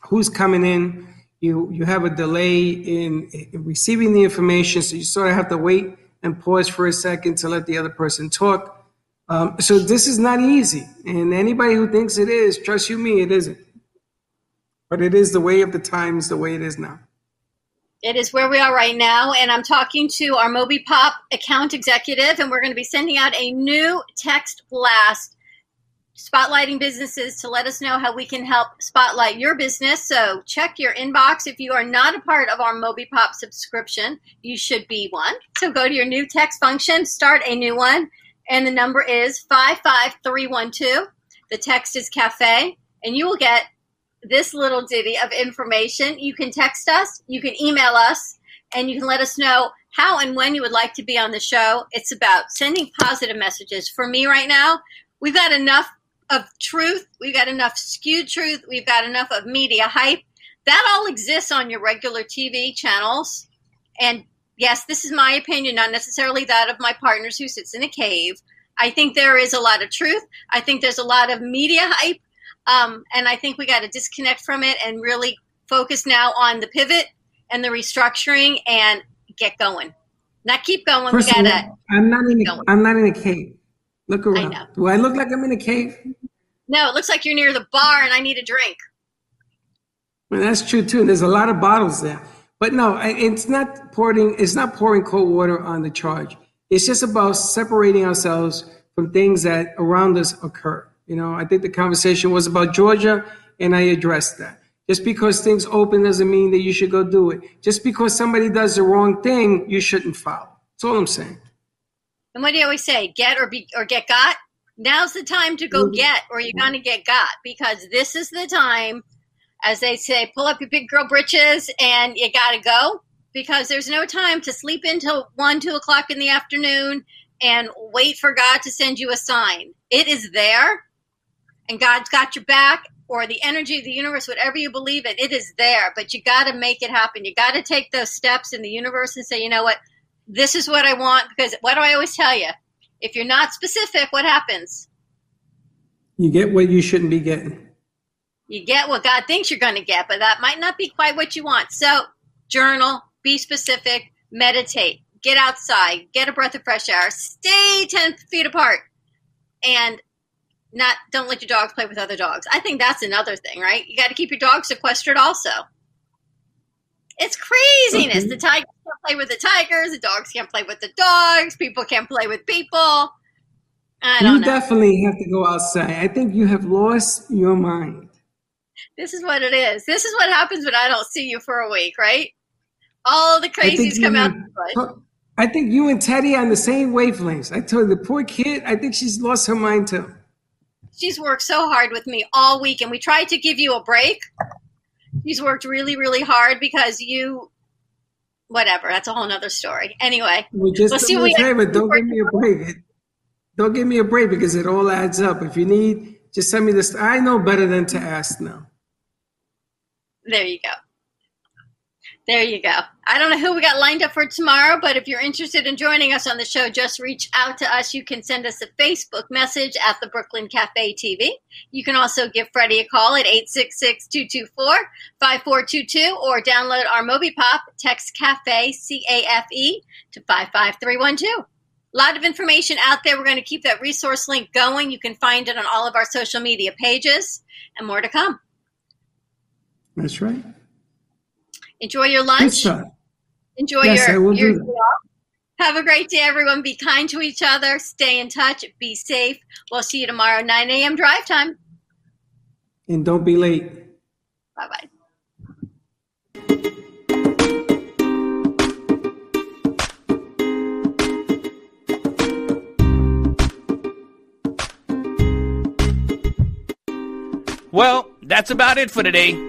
who's coming in. You you have a delay in, in receiving the information, so you sort of have to wait and pause for a second to let the other person talk. Um, so this is not easy, and anybody who thinks it is, trust you me, it isn't. But it is the way of the times, the way it is now. It is where we are right now, and I'm talking to our MobiPop account executive, and we're going to be sending out a new text blast spotlighting businesses to let us know how we can help spotlight your business. So check your inbox. If you are not a part of our MobiPop subscription, you should be one. So go to your new text function, start a new one, and the number is 55312. The text is cafe, and you will get this little ditty of information. You can text us, you can email us, and you can let us know how and when you would like to be on the show. It's about sending positive messages. For me right now, we've got enough of truth, we've got enough skewed truth, we've got enough of media hype. That all exists on your regular TV channels. And yes, this is my opinion, not necessarily that of my partners who sits in a cave. I think there is a lot of truth. I think there's a lot of media hype. Um, and I think we got to disconnect from it and really focus now on the pivot and the restructuring and get going. Not keep going. First we of got to. all, I'm not in a. I'm not in a cave. Look around. know. Do I look like I'm in a cave? No, it looks like you're near the bar and I need a drink. Well, that's true too. There's a lot of bottles there. But no, it's not pouring. It's not pouring cold water on the charge. It's just about separating ourselves from things that around us occur. You know, I think the conversation was about Georgia, and I addressed that. Just because things open doesn't mean that you should go do it. Just because somebody does the wrong thing, you shouldn't follow. That's all I'm saying. And what do you always say? Get or be or get got. Now's the time to go mm-hmm. get, or you're gonna get got because this is the time, as they say, pull up your big girl britches and you gotta go because there's no time to sleep until one, two o'clock in the afternoon and wait for God to send you a sign. It is there, and God's got your back, or the energy of the universe, whatever you believe in, it is there. But you got to make it happen. You got to take those steps in the universe and say, you know what, this is what I want. Because what do I always tell you? If you're not specific, what happens? You get what you shouldn't be getting. You get what God thinks you're going to get, but that might not be quite what you want. So, journal, be specific, meditate, get outside, get a breath of fresh air, stay 10 feet apart, and not don't let your dogs play with other dogs. I think that's another thing, right? You got to keep your dogs sequestered also. It's craziness. Okay. The mm-hmm. tigers can't play with the tigers, the dogs can't play with the dogs, people can't play with people. I don't You know. definitely have to go outside. I think you have lost your mind. This is what it is. This is what happens when I don't see you for a week, right? All the crazies come out. I think you and Teddy are on the same wavelengths. I told you, the poor kid, I think she's lost her mind too. She's worked so hard with me all week, and we tried to give you a break. She's worked really, really hard because you, whatever. That's a whole nother story. Anyway, we just we'll see what favor, don't give me a break. Don't give me a break because it all adds up. If you need, just send me this. I know better than to ask now. There you go. There you go. I don't know who we got lined up for tomorrow, but if you're interested in joining us on the show, just reach out to us. You can send us a Facebook message at the Brooklyn Cafe TV. You can also give Freddie a call at 866-224-5422 or download our MobiPop, text Cafe, C-A-F-E, to 55312. A lot of information out there. We're going to keep that resource link going. You can find it on all of our social media pages and more to come. That's right. Enjoy your lunch. Yes, Enjoy yes, your, your job. Have a great day, everyone. Be kind to each other. Stay in touch. Be safe. We'll see you tomorrow, 9 a.m. drive time. And don't be late. Bye bye. Well, that's about it for today.